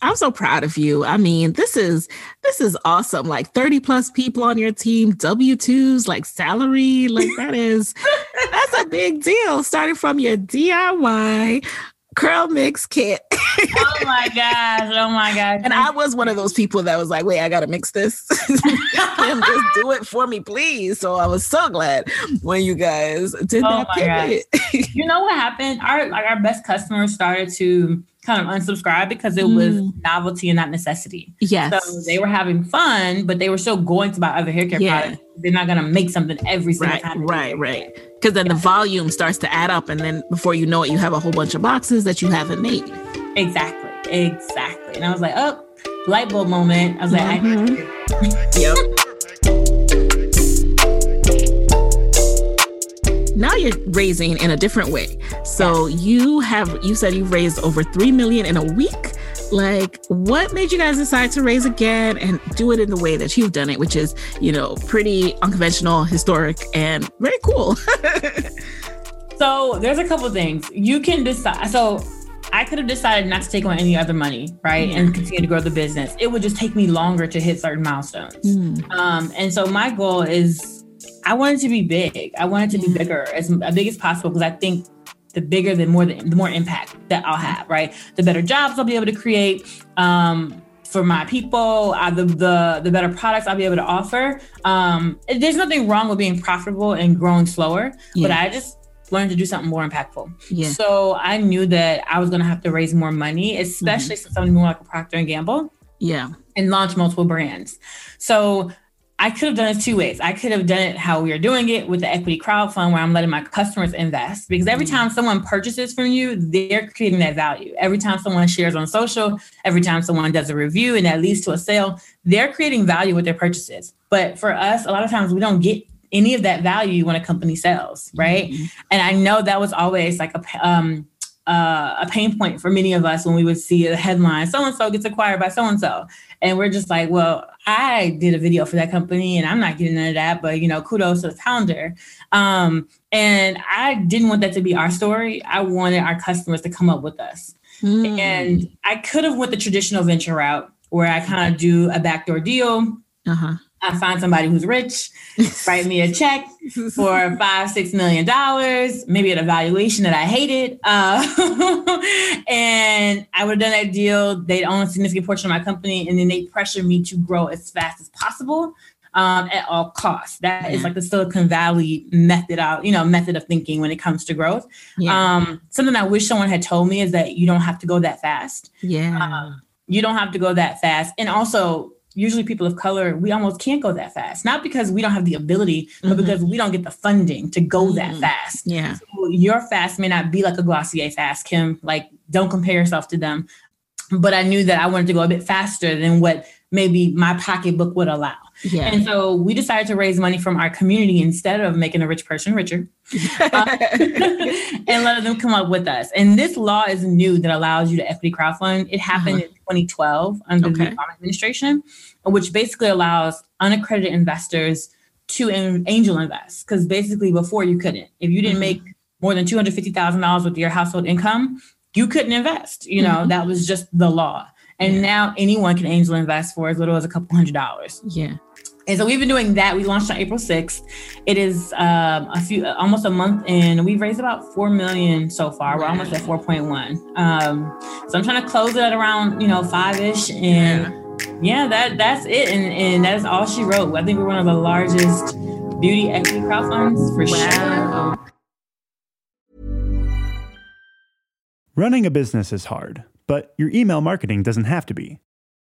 I'm so proud of you. I mean, this is this is awesome. Like 30 plus people on your team, W2s, like salary, like that is that's a big deal. Starting from your DIY CurlMix kit. oh my gosh. Oh my gosh. And I was one of those people that was like, wait, I gotta mix this. just do it for me, please. So I was so glad when you guys did oh that pivot. you know what happened? Our like our best customers started to kind of unsubscribe because it mm. was novelty and not necessity. Yes. So they were having fun, but they were still going to buy other hair care yeah. products. They're not going to make something every single right, time. Right, right. Because then yeah. the volume starts to add up. And then before you know it, you have a whole bunch of boxes that you haven't made. Exactly. Exactly. And I was like, oh, light bulb moment. I was like, mm-hmm. I yep. Now you're raising in a different way. So you have you said you've raised over 3 million in a week. Like what made you guys decide to raise again and do it in the way that you've done it, which is, you know, pretty unconventional, historic and very cool. so, there's a couple things. You can decide so I could have decided not to take on any other money, right, and continue to grow the business. It would just take me longer to hit certain milestones. Mm. Um, and so my goal is I wanted to be big. I wanted to be bigger, as, as big as possible, because I think the bigger, the more the, the, more impact that I'll have. Right, the better jobs I'll be able to create. Um, for my people, uh, the, the the better products I'll be able to offer. Um, there's nothing wrong with being profitable and growing slower, yeah. but I just learned to do something more impactful. Yeah. So I knew that I was going to have to raise more money, especially mm-hmm. since I'm more like a Procter and Gamble. Yeah. And launch multiple brands. So I could have done it two ways. I could have done it how we are doing it with the equity crowd fund, where I'm letting my customers invest. Because every mm-hmm. time someone purchases from you, they're creating that value. Every time someone shares on social, every time someone does a review and that leads to a sale, they're creating value with their purchases. But for us, a lot of times we don't get any of that value when a company sells, right? Mm-hmm. And I know that was always like a um, uh, a pain point for many of us when we would see a headline, so and so gets acquired by so and so. And we're just like, well, I did a video for that company and I'm not getting into that, but you know, kudos to the founder. Um, and I didn't want that to be our story. I wanted our customers to come up with us. Mm. And I could have went the traditional venture route where I kind of do a backdoor deal. Uh-huh. I find somebody who's rich, write me a check for five, six million dollars, maybe at a valuation that I hated. Uh, and I would have done that deal. They'd own a significant portion of my company, and then they pressure me to grow as fast as possible. Um, at all costs. That yeah. is like the Silicon Valley method out, you know, method of thinking when it comes to growth. Yeah. Um, something I wish someone had told me is that you don't have to go that fast. Yeah. Um, you don't have to go that fast. And also usually people of color, we almost can't go that fast. Not because we don't have the ability, but mm-hmm. because we don't get the funding to go mm-hmm. that fast. Yeah. So your fast may not be like a Glossier fast, Kim. Like, don't compare yourself to them. But I knew that I wanted to go a bit faster than what maybe my pocketbook would allow. Yeah. And so we decided to raise money from our community instead of making a rich person richer uh, and let them come up with us. And this law is new that allows you to equity crowdfund. It happened uh-huh. in 2012 under okay. the Obama administration, which basically allows unaccredited investors to angel invest. Because basically, before you couldn't. If you didn't mm-hmm. make more than $250,000 with your household income, you couldn't invest. You know, mm-hmm. that was just the law. And yeah. now anyone can angel invest for as little as a couple hundred dollars. Yeah. And so we've been doing that. We launched on April 6th. It is um, a few, almost a month in. We've raised about 4 million so far. We're almost at 4.1. Um, so I'm trying to close it at around, you know, five ish. And yeah. yeah, that that's it. And, and that is all she wrote. I think we're one of the largest beauty equity crowdfunds for wow. sure. Running a business is hard, but your email marketing doesn't have to be.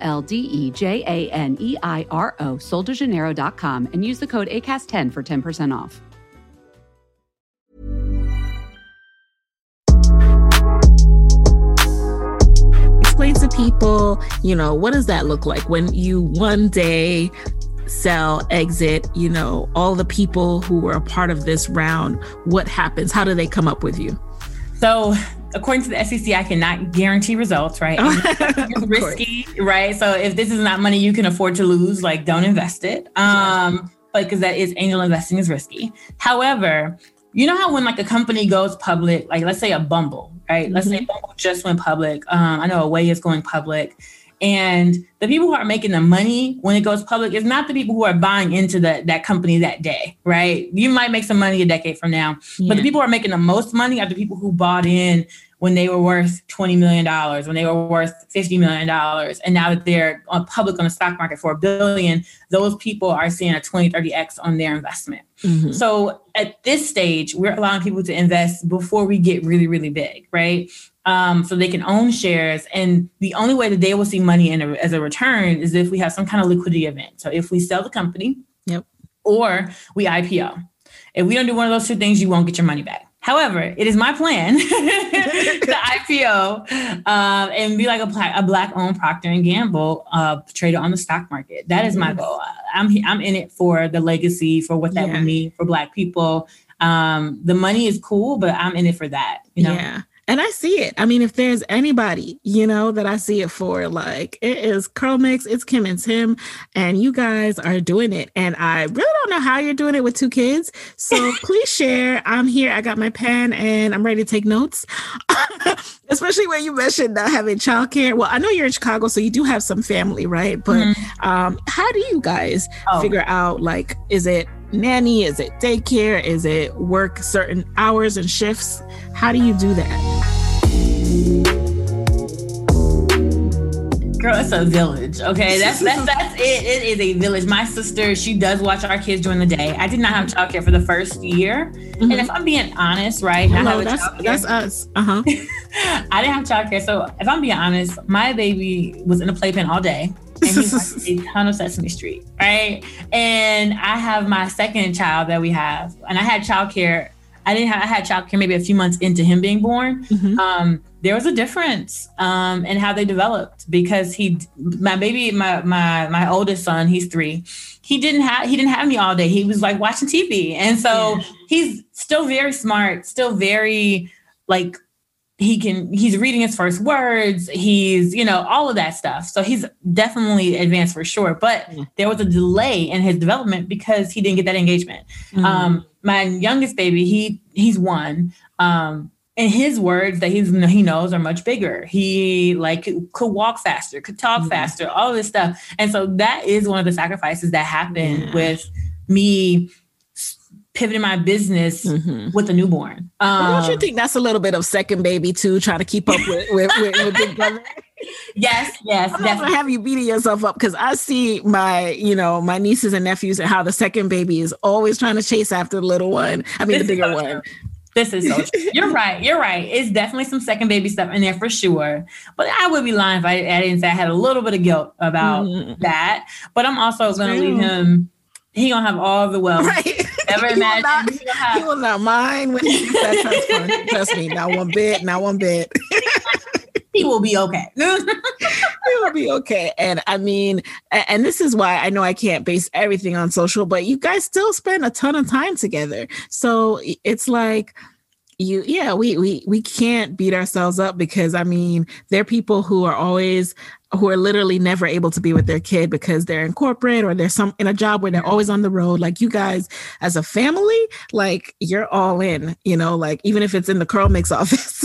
L D E J A N E I R O, soldejaneiro.com, and use the code ACAST10 for 10% off. Explain to people, you know, what does that look like when you one day sell, exit, you know, all the people who were a part of this round, what happens? How do they come up with you? So, according to the SEC, I cannot guarantee results, right? it's risky, right? So, if this is not money you can afford to lose, like don't invest it. Um, but because that is angel investing is risky. However, you know how when like a company goes public, like let's say a Bumble, right? Let's say Bumble just went public. Um, I know Away is going public. And the people who are making the money when it goes public is not the people who are buying into the, that company that day, right? You might make some money a decade from now, Yeah. but the people who are making the most money are the people who bought in when they were worth $20 million, when they were worth $50 million. And now that they're on public on the stock market for a billion, those people are seeing a 20, 30X on their investment. Mhm. So at this stage, we're allowing people to invest before we get really, really big, right? Um, so they can own shares. And the only way that they will see money in a, as a return is if we have some kind of liquidity event. So if we sell the company Yep. or we IPO. If we don't do one of those two things, you won't get your money back. However, it is my plan to IPO um, and be like a, pla- a black-owned Procter and Gamble uh, traded on the stock market. That is my goal. I'm I'm in it for the legacy, for what that Yeah. will mean for Black people. Um, the money is cool, but I'm in it for that. You know, Yeah. And I see it. I mean, if there's anybody, you know, that I see it for, like it is CurlMix, it's Kim and Tim, and you guys are doing it. And I really don't know how you're doing it with two kids. So please share. I'm here. I got my pen and I'm ready to take notes. Especially when you mentioned not having childcare. Well, I know you're in Chicago, so you do have some family, right? But um, how do you guys Oh. figure out like, is it nanny? Is it daycare? Is it work certain hours and shifts? How do you do that? Girl, it's a village. Okay, that's that's that's it. It is a village. My sister, she does watch our kids during the day. I did not have childcare for the first year, and if I'm being honest, right, Hello, that's childcare- that's us. Uh huh. I didn't have childcare. So if I'm being honest, my baby was in a playpen all day. And he watched a ton of Sesame Street, right? And I have my second child that we have, and I had childcare. I didn't have. I had childcare maybe a few months into him being born. Mhm. Um, there was a difference um, in how they developed because he, my baby, my my my oldest son, he's three. He didn't have he didn't have me all day. He was like watching TV, and so Yeah. he's still very smart, still very like he can he's reading his first words he's you know all of that stuff so he's definitely advanced for sure but Yeah. there was a delay in his development because he didn't get that engagement Mm-hmm. um my youngest baby he he's one um and his words that he's he knows are much bigger he like could, walk faster could talk Mhm. faster all this stuff and so that is one of the sacrifices that happened Yeah. with me pivoting my business Mhm. with a newborn um, don't you think that's a little bit of second baby too, trying to keep up with with, with, with Big Brother? yes yes I'm definitely gonna have you beating yourself up because I see my, you know, my nieces and nephews and how the second baby is always trying to chase after the little one. I mean, the This is bigger so one. This is so true. You're right. You're right. It's definitely some second baby stuff in there for sure. But I would be lying if I, I didn't say I had a little bit of guilt about Mhm. that. But I'm also going to leave him. He gonna have all the wealth. Right? Ever He will imagine? not- He will not mind when he gets that. Trust me, not one bit, not one bit. he will be okay. he will be okay. And I mean, and this is why I know I can't base everything on social, but you guys still spend a ton of time together. So it's like, you yeah we we we can't beat ourselves up because i mean there are people who are always who are literally never able to be with their kid because they're in corporate or they're some in a job where they're always on the road. Like you guys as a family like you're all in you know like even if it's in the CurlMix office.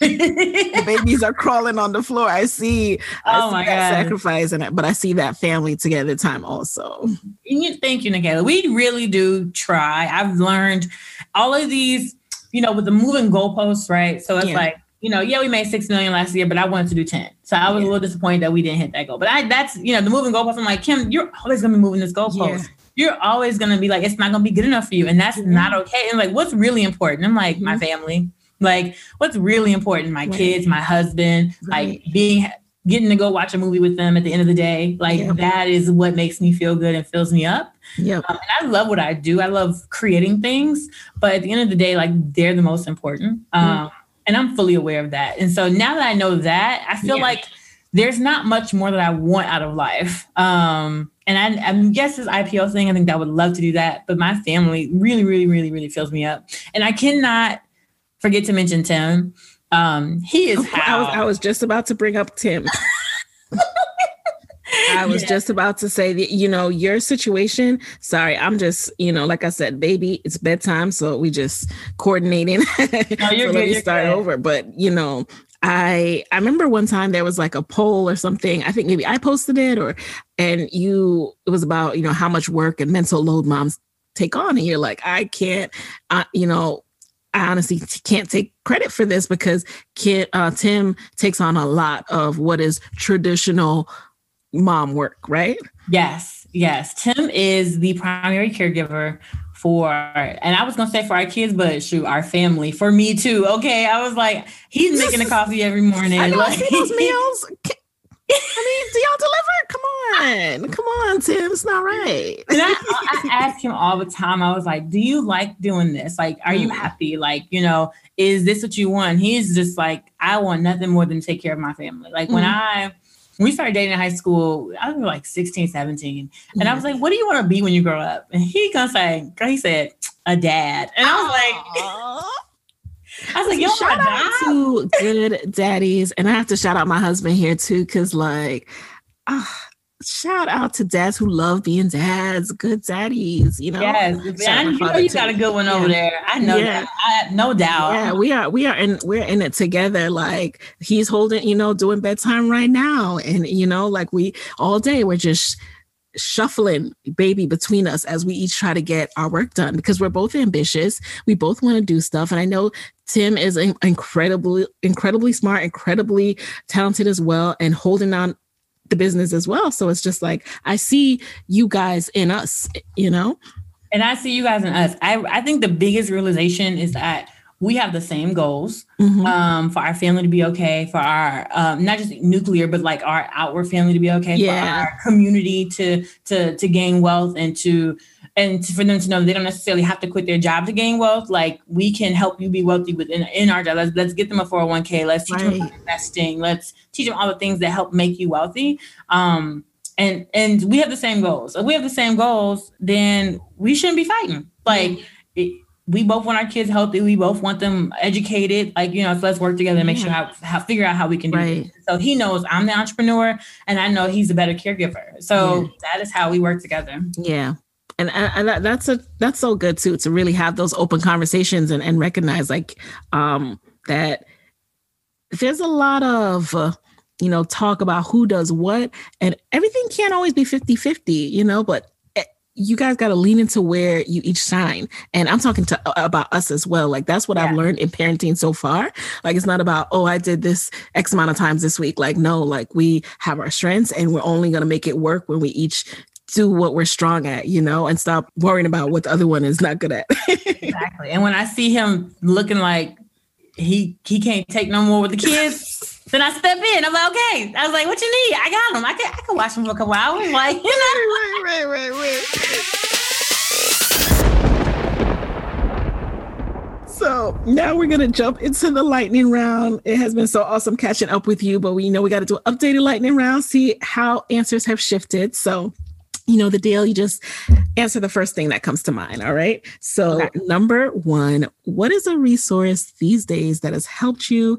The babies are crawling on the floor. I see oh I my see that god. sacrifice it but i see that family together time also. Thank you Nicaila. we really do try. I've learned all of these you know, with the moving goalposts, right? So it's Yeah. like, you know, yeah, we made six million last year, but I wanted to do 10. So I was a little disappointed that we didn't hit that goal. But I that's you know, the moving goalpost, I'm like, Kim, you're always gonna be moving this goalpost. Yeah. You're always gonna be like, it's not gonna be good enough for you. And that's not okay. And like, what's really important? I'm like, my mm-hmm. family. Like, what's really important? My Right. kids, my husband, Right. like being getting to go watch a movie with them at the end of the day. Like Yep. that is what makes me feel good and fills me up. yep Um, and I love what I do. I love creating things, but at the end of the day, like they're the most important. Um, And I'm fully aware of that. And so now that I know that, I feel Yeah. like there's not much more that I want out of life. Um, and I, I guess this IPO thing, I think that I would love to do that, but my family really, really, really, really fills me up. And I cannot forget to mention Tim. Um, he is how I was I was just about to bring up Tim. I was Yeah. just about to say that, you know, your situation. Sorry, I'm just, you know, like I said, baby, it's bedtime. So we just coordinating. you're so good, let me start good. over. But, you know, I I remember one time there was like a poll or something. I think maybe I posted it or and you it was about, you know, how much work and mental load moms take on. And you're like, I can't, uh, you know, I honestly can't take credit for this because kid, uh, Tim takes on a lot of what is traditional mom work, right? Yes, yes. Tim is the primary caregiver for, and I was gonna say for our kids, but shoot, our family, for me too. Okay, I was like, he's making the coffee every morning. I know I like- see those meals. I mean, do y'all deliver? Come on, come on, Tim. It's not right. And I, I ask him all the time. I was like, "Do you like doing this? Like, are you Mm. happy? Like, you know, is this what you want?" He's just like, "I want nothing more than to take care of my family." Like when Mm. I when we started dating in high school, I was like 16, 17. And I was like, what do you want to be when you grow up? And he gonna say, he said, a dad. And I was like, I was like, yo, shout out to good daddies, and I have to shout out my husband here too, because like, ah, shout out to dads who love being dads, good daddies. You know, Yes, you know you too. got a good one over there. I know Yeah. that. I, no doubt. Yeah, we are we are in we're in it together. Like he's holding, you know, doing bedtime right now. And you know, like we all day we're just shuffling baby between us as we each try to get our work done because we're both ambitious. We both want to do stuff. And I know Tim is in- incredibly, incredibly smart, incredibly talented as well, and holding on the business as well. So it's just like I see you guys in us, you know? And I see you guys in us. I, I think the biggest realization is that we have the same goals Mhm. um, for our family to be okay, for our um, not just nuclear, but like our outward family to be okay, Yeah. for our community to to to gain wealth and to and to, for them to know they don't necessarily have to quit their job to gain wealth. Like we can help you be wealthy within in our job. Let's let's get them a 401k. Let's teach them Right. about investing. Let's teach them all the things that help make you wealthy. Um, and and we have the same goals. If we have the same goals, then we shouldn't be fighting. Like it, we both want our kids healthy. We both want them educated. Like you know, so let's work together and make sure how, how figure out how we can do Right. it. So he knows I'm the entrepreneur, and I know he's a better caregiver. So that is how we work together. Yeah. And, and that's a that's so good too to really have those open conversations and, and recognize like um that there's a lot of uh, you know talk about who does what and everything can't always be 50-50 you know but you guys got to lean into where you each shine. And i'm talking to uh, about us as well. Like that's what i've learned in parenting so far. Like it's not about oh i did this x amount of times this week. Like no like we have our strengths and we're only going to make it work when we each do what we're strong at you know and stop worrying about what the other one is not good at. Exactly. And when I see him looking like he he can't take no more with the kids, then I step in. I'm like, okay. I was like, what you need? I got them. I can I can watch them for a couple hours. Like, you know. right right right right so So now we're gonna jump into the lightning round. It has been so awesome catching up with you, but we know we got to do an updated lightning round, see how answers have shifted. So you know the deal you just answer the first thing that comes to mind all right so okay. number one what is a resource these days that has helped you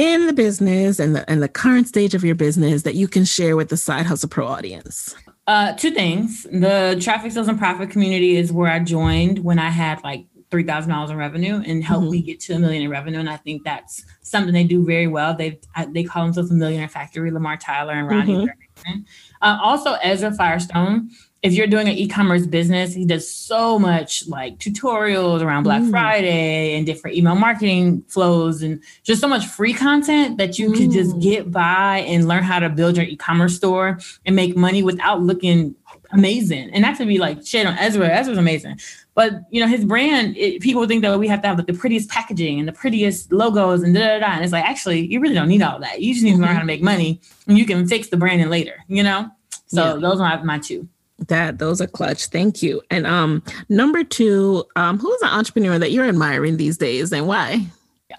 in the business and the and the current stage of your business that you can share with the side hustle pro audience uh, two things the traffic sales and profit community is where i joined when i had like $3000 in revenue and helped mm-hmm. me get to a million in revenue and i think that's something they do very well they they call themselves a millionaire factory lamar tyler and ronnie mm-hmm. Uh, also, Ezra Firestone, if you're doing an e-commerce business, he does so much like tutorials around Black mm. Friday and different email marketing flows and just so much free content that you mm. can just get by and learn how to build your e-commerce store and make money without looking amazing. And not to be like shit on Ezra, Ezra's amazing. But you know, his brand, it, people think that we have to have like the prettiest packaging and the prettiest logos and da da da. And it's like, actually, you really don't need all that. You just need to learn how to make money and you can fix the branding later, you know? So yeah. those are my two. That those are clutch. Thank you. And um number two, um, who's an entrepreneur that you're admiring these days and why?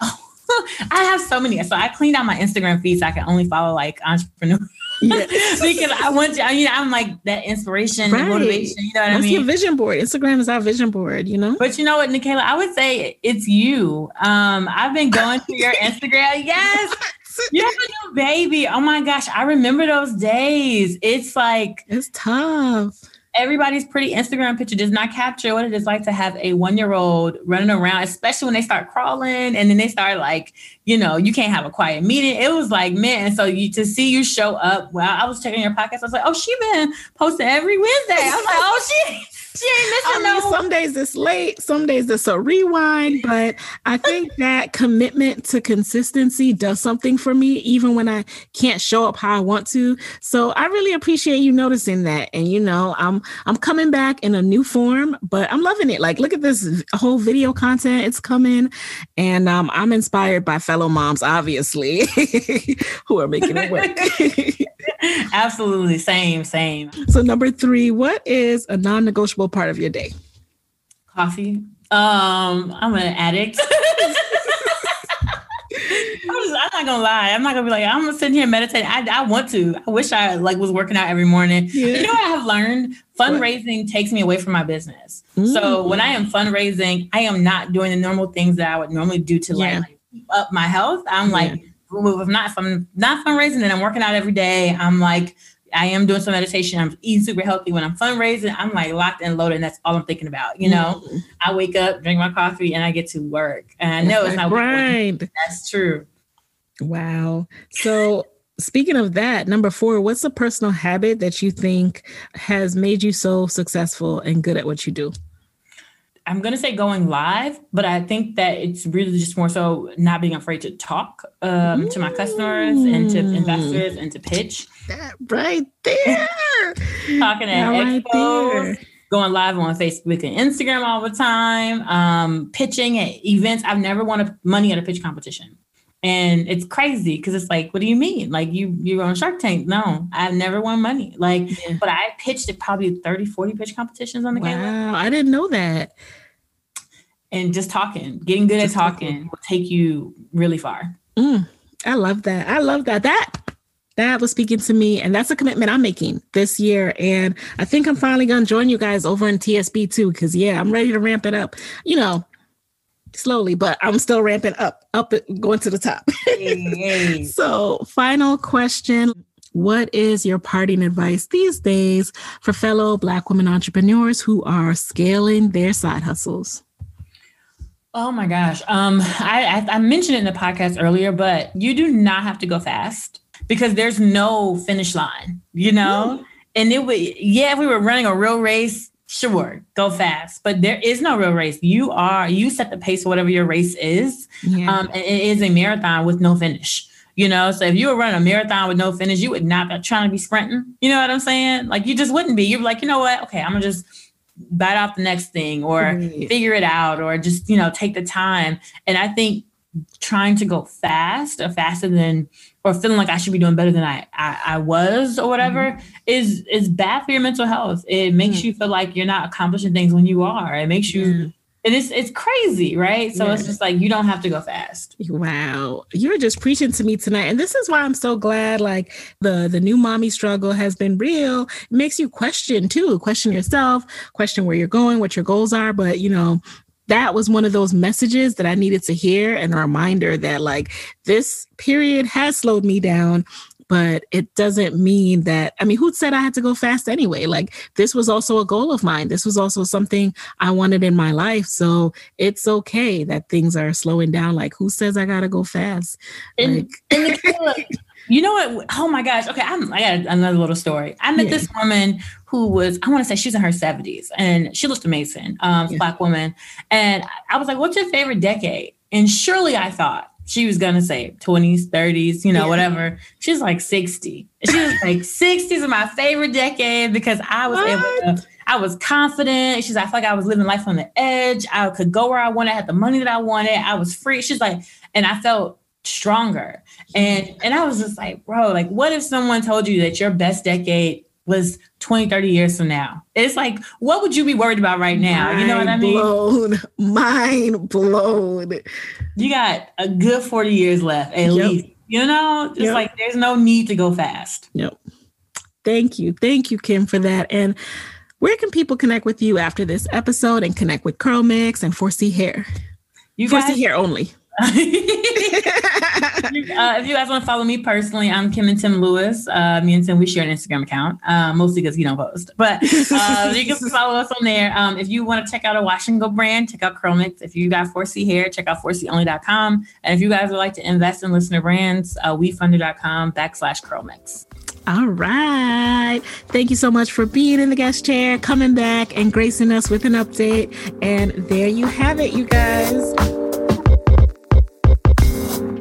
I have so many. So I cleaned out my Instagram feed so I can only follow like entrepreneurs. Yes. because I want to, you know, I'm like that inspiration right. and motivation. You know what That's I mean? your vision board. Instagram is our vision board, you know? But you know what, Nicaila, I would say it's you. Um, I've been going through your Instagram. Yes. You have a new baby. Oh my gosh. I remember those days. It's like it's tough everybody's pretty Instagram picture does not capture what it is like to have a one year old running around, especially when they start crawling and then they start like, you know, you can't have a quiet meeting. It was like, man, so you to see you show up. Well, I was checking your podcast. I was like, oh, she been posting every Wednesday. I was like, oh, she she ain't missing I mean, no. Some days it's late, some days it's a rewind, but I think that commitment to consistency does something for me, even when I can't show up how I want to. So I really appreciate you noticing that. And you know, I'm I'm coming back in a new form, but I'm loving it. Like, look at this whole video content; it's coming, and um, I'm inspired by fellow moms, obviously, who are making it work. Absolutely. Same, same. So, number three, what is a non negotiable part of your day? Coffee. Um, I'm an addict. I'm, just, I'm, not gonna lie. I'm not gonna be like I'm gonna sit here meditate. I, I want to. I wish I like was working out every morning. Yeah. You know what I have learned? Fundraising what? takes me away from my business. Mm-hmm. So when I am fundraising, I am not doing the normal things that I would normally do to yeah. like keep up my health. I'm yeah. like if not if I'm not fundraising and I'm working out every day, I'm like I am doing some meditation. I'm eating super healthy. When I'm fundraising, I'm like locked and loaded, and that's all I'm thinking about. You know, mm. I wake up, drink my coffee, and I get to work. And I know it's not right. That's true. Wow. So speaking of that, number four, what's a personal habit that you think has made you so successful and good at what you do? I'm going to say going live, but I think that it's really just more so not being afraid to talk um, to my customers and to investors and to pitch. That right there. Talking at that expos, right going live on Facebook and Instagram all the time, um, pitching at events. I've never won money at a pitch competition. And it's crazy because it's like, what do you mean? Like you you're on Shark Tank. No, I've never won money. Like, yeah. but I pitched at probably 30, 40 pitch competitions on the wow, Wow, I didn't know that. And just talking, getting good just at talking, talking will take you really far. Mm, I love that. I love that. That that was speaking to me and that's a commitment i'm making this year and i think i'm finally going to join you guys over in TSP too because yeah i'm ready to ramp it up you know slowly, but I'm still ramping up, up going to the top. so, final question. What is your parting advice these days for fellow Black women entrepreneurs who are scaling their side hustles? Oh my gosh. Um, I, I, I mentioned it in the podcast earlier, but you do not have to go fast because there's no finish line, you know? Mm. And it would, yeah, if we were running a real race, sure, go fast. But there is no real race. You are you set the pace for whatever your race is. Yeah. Um, and it is a marathon with no finish. You know, so if you were running a marathon with no finish, you would not be trying to be sprinting. You know what I'm saying? Like you just wouldn't be. You're like, you know what? Okay, I'm gonna just bite off the next thing or right. figure it out or just, you know, take the time. And I think trying to go fast or faster than or feeling like I should be doing better than I I, I was or whatever mm-hmm. is is bad for your mental health. It makes mm-hmm. you feel like you're not accomplishing things when you are. It makes you And it's it's crazy, right? So yeah. it's just like you don't have to go fast. Wow. You're just preaching to me tonight. And this is why I'm so glad like the the new mommy struggle has been real. It makes you question too, question yourself, question where you're going, what your goals are. But you know, that was one of those messages that I needed to hear and a reminder that like this period has slowed me down but it doesn't mean that i mean who said i had to go fast anyway? Like this was also a goal of mine. This was also something i wanted in my life. So it's okay that things are slowing down. Like who says i gotta go fast? And, like, and you know what oh my gosh okay I'm, i got another little story i met yeah. this woman who was i want to say she's in her 70s and she looked amazing um yeah. black woman and i was like what's your favorite decade and surely i thought she was gonna say 20s, 30s, you know, yeah. whatever. She's like 60. She was like 60s is my favorite decade because I was what? able to, I was confident. She's like, I felt like I was living life on the edge. I could go where I wanted, I had the money that I wanted. I was free. She's like, and I felt stronger. And and I was just like, bro, like what if someone told you that your best decade was 20, 30 years from now. It's like, what would you be worried about right now? Mind you know what I mean? Blown, mind blown. You got a good 40 years left, at yep. least. You know, just yep. like there's no need to go fast. Yep. Thank you. Thank you, Kim, for that. And where can people connect with you after this episode and connect with Curl Mix and 4C Hair? You 4C Hair only. uh, if you guys want to follow me personally, I'm Kim and Tim Lewis. Uh, me and Tim, we share an Instagram account, uh, mostly because he don't post. But uh, you can follow us on there. Um, if you want to check out a wash and go brand, check out CurlMix. If you got 4C hair, check out 4COnly.com. And if you guys would like to invest in listener brands, uh, wefunder.com backslash CurlMix. All right. Thank you so much for being in the guest chair, coming back and gracing us with an update. And there you have it, you guys.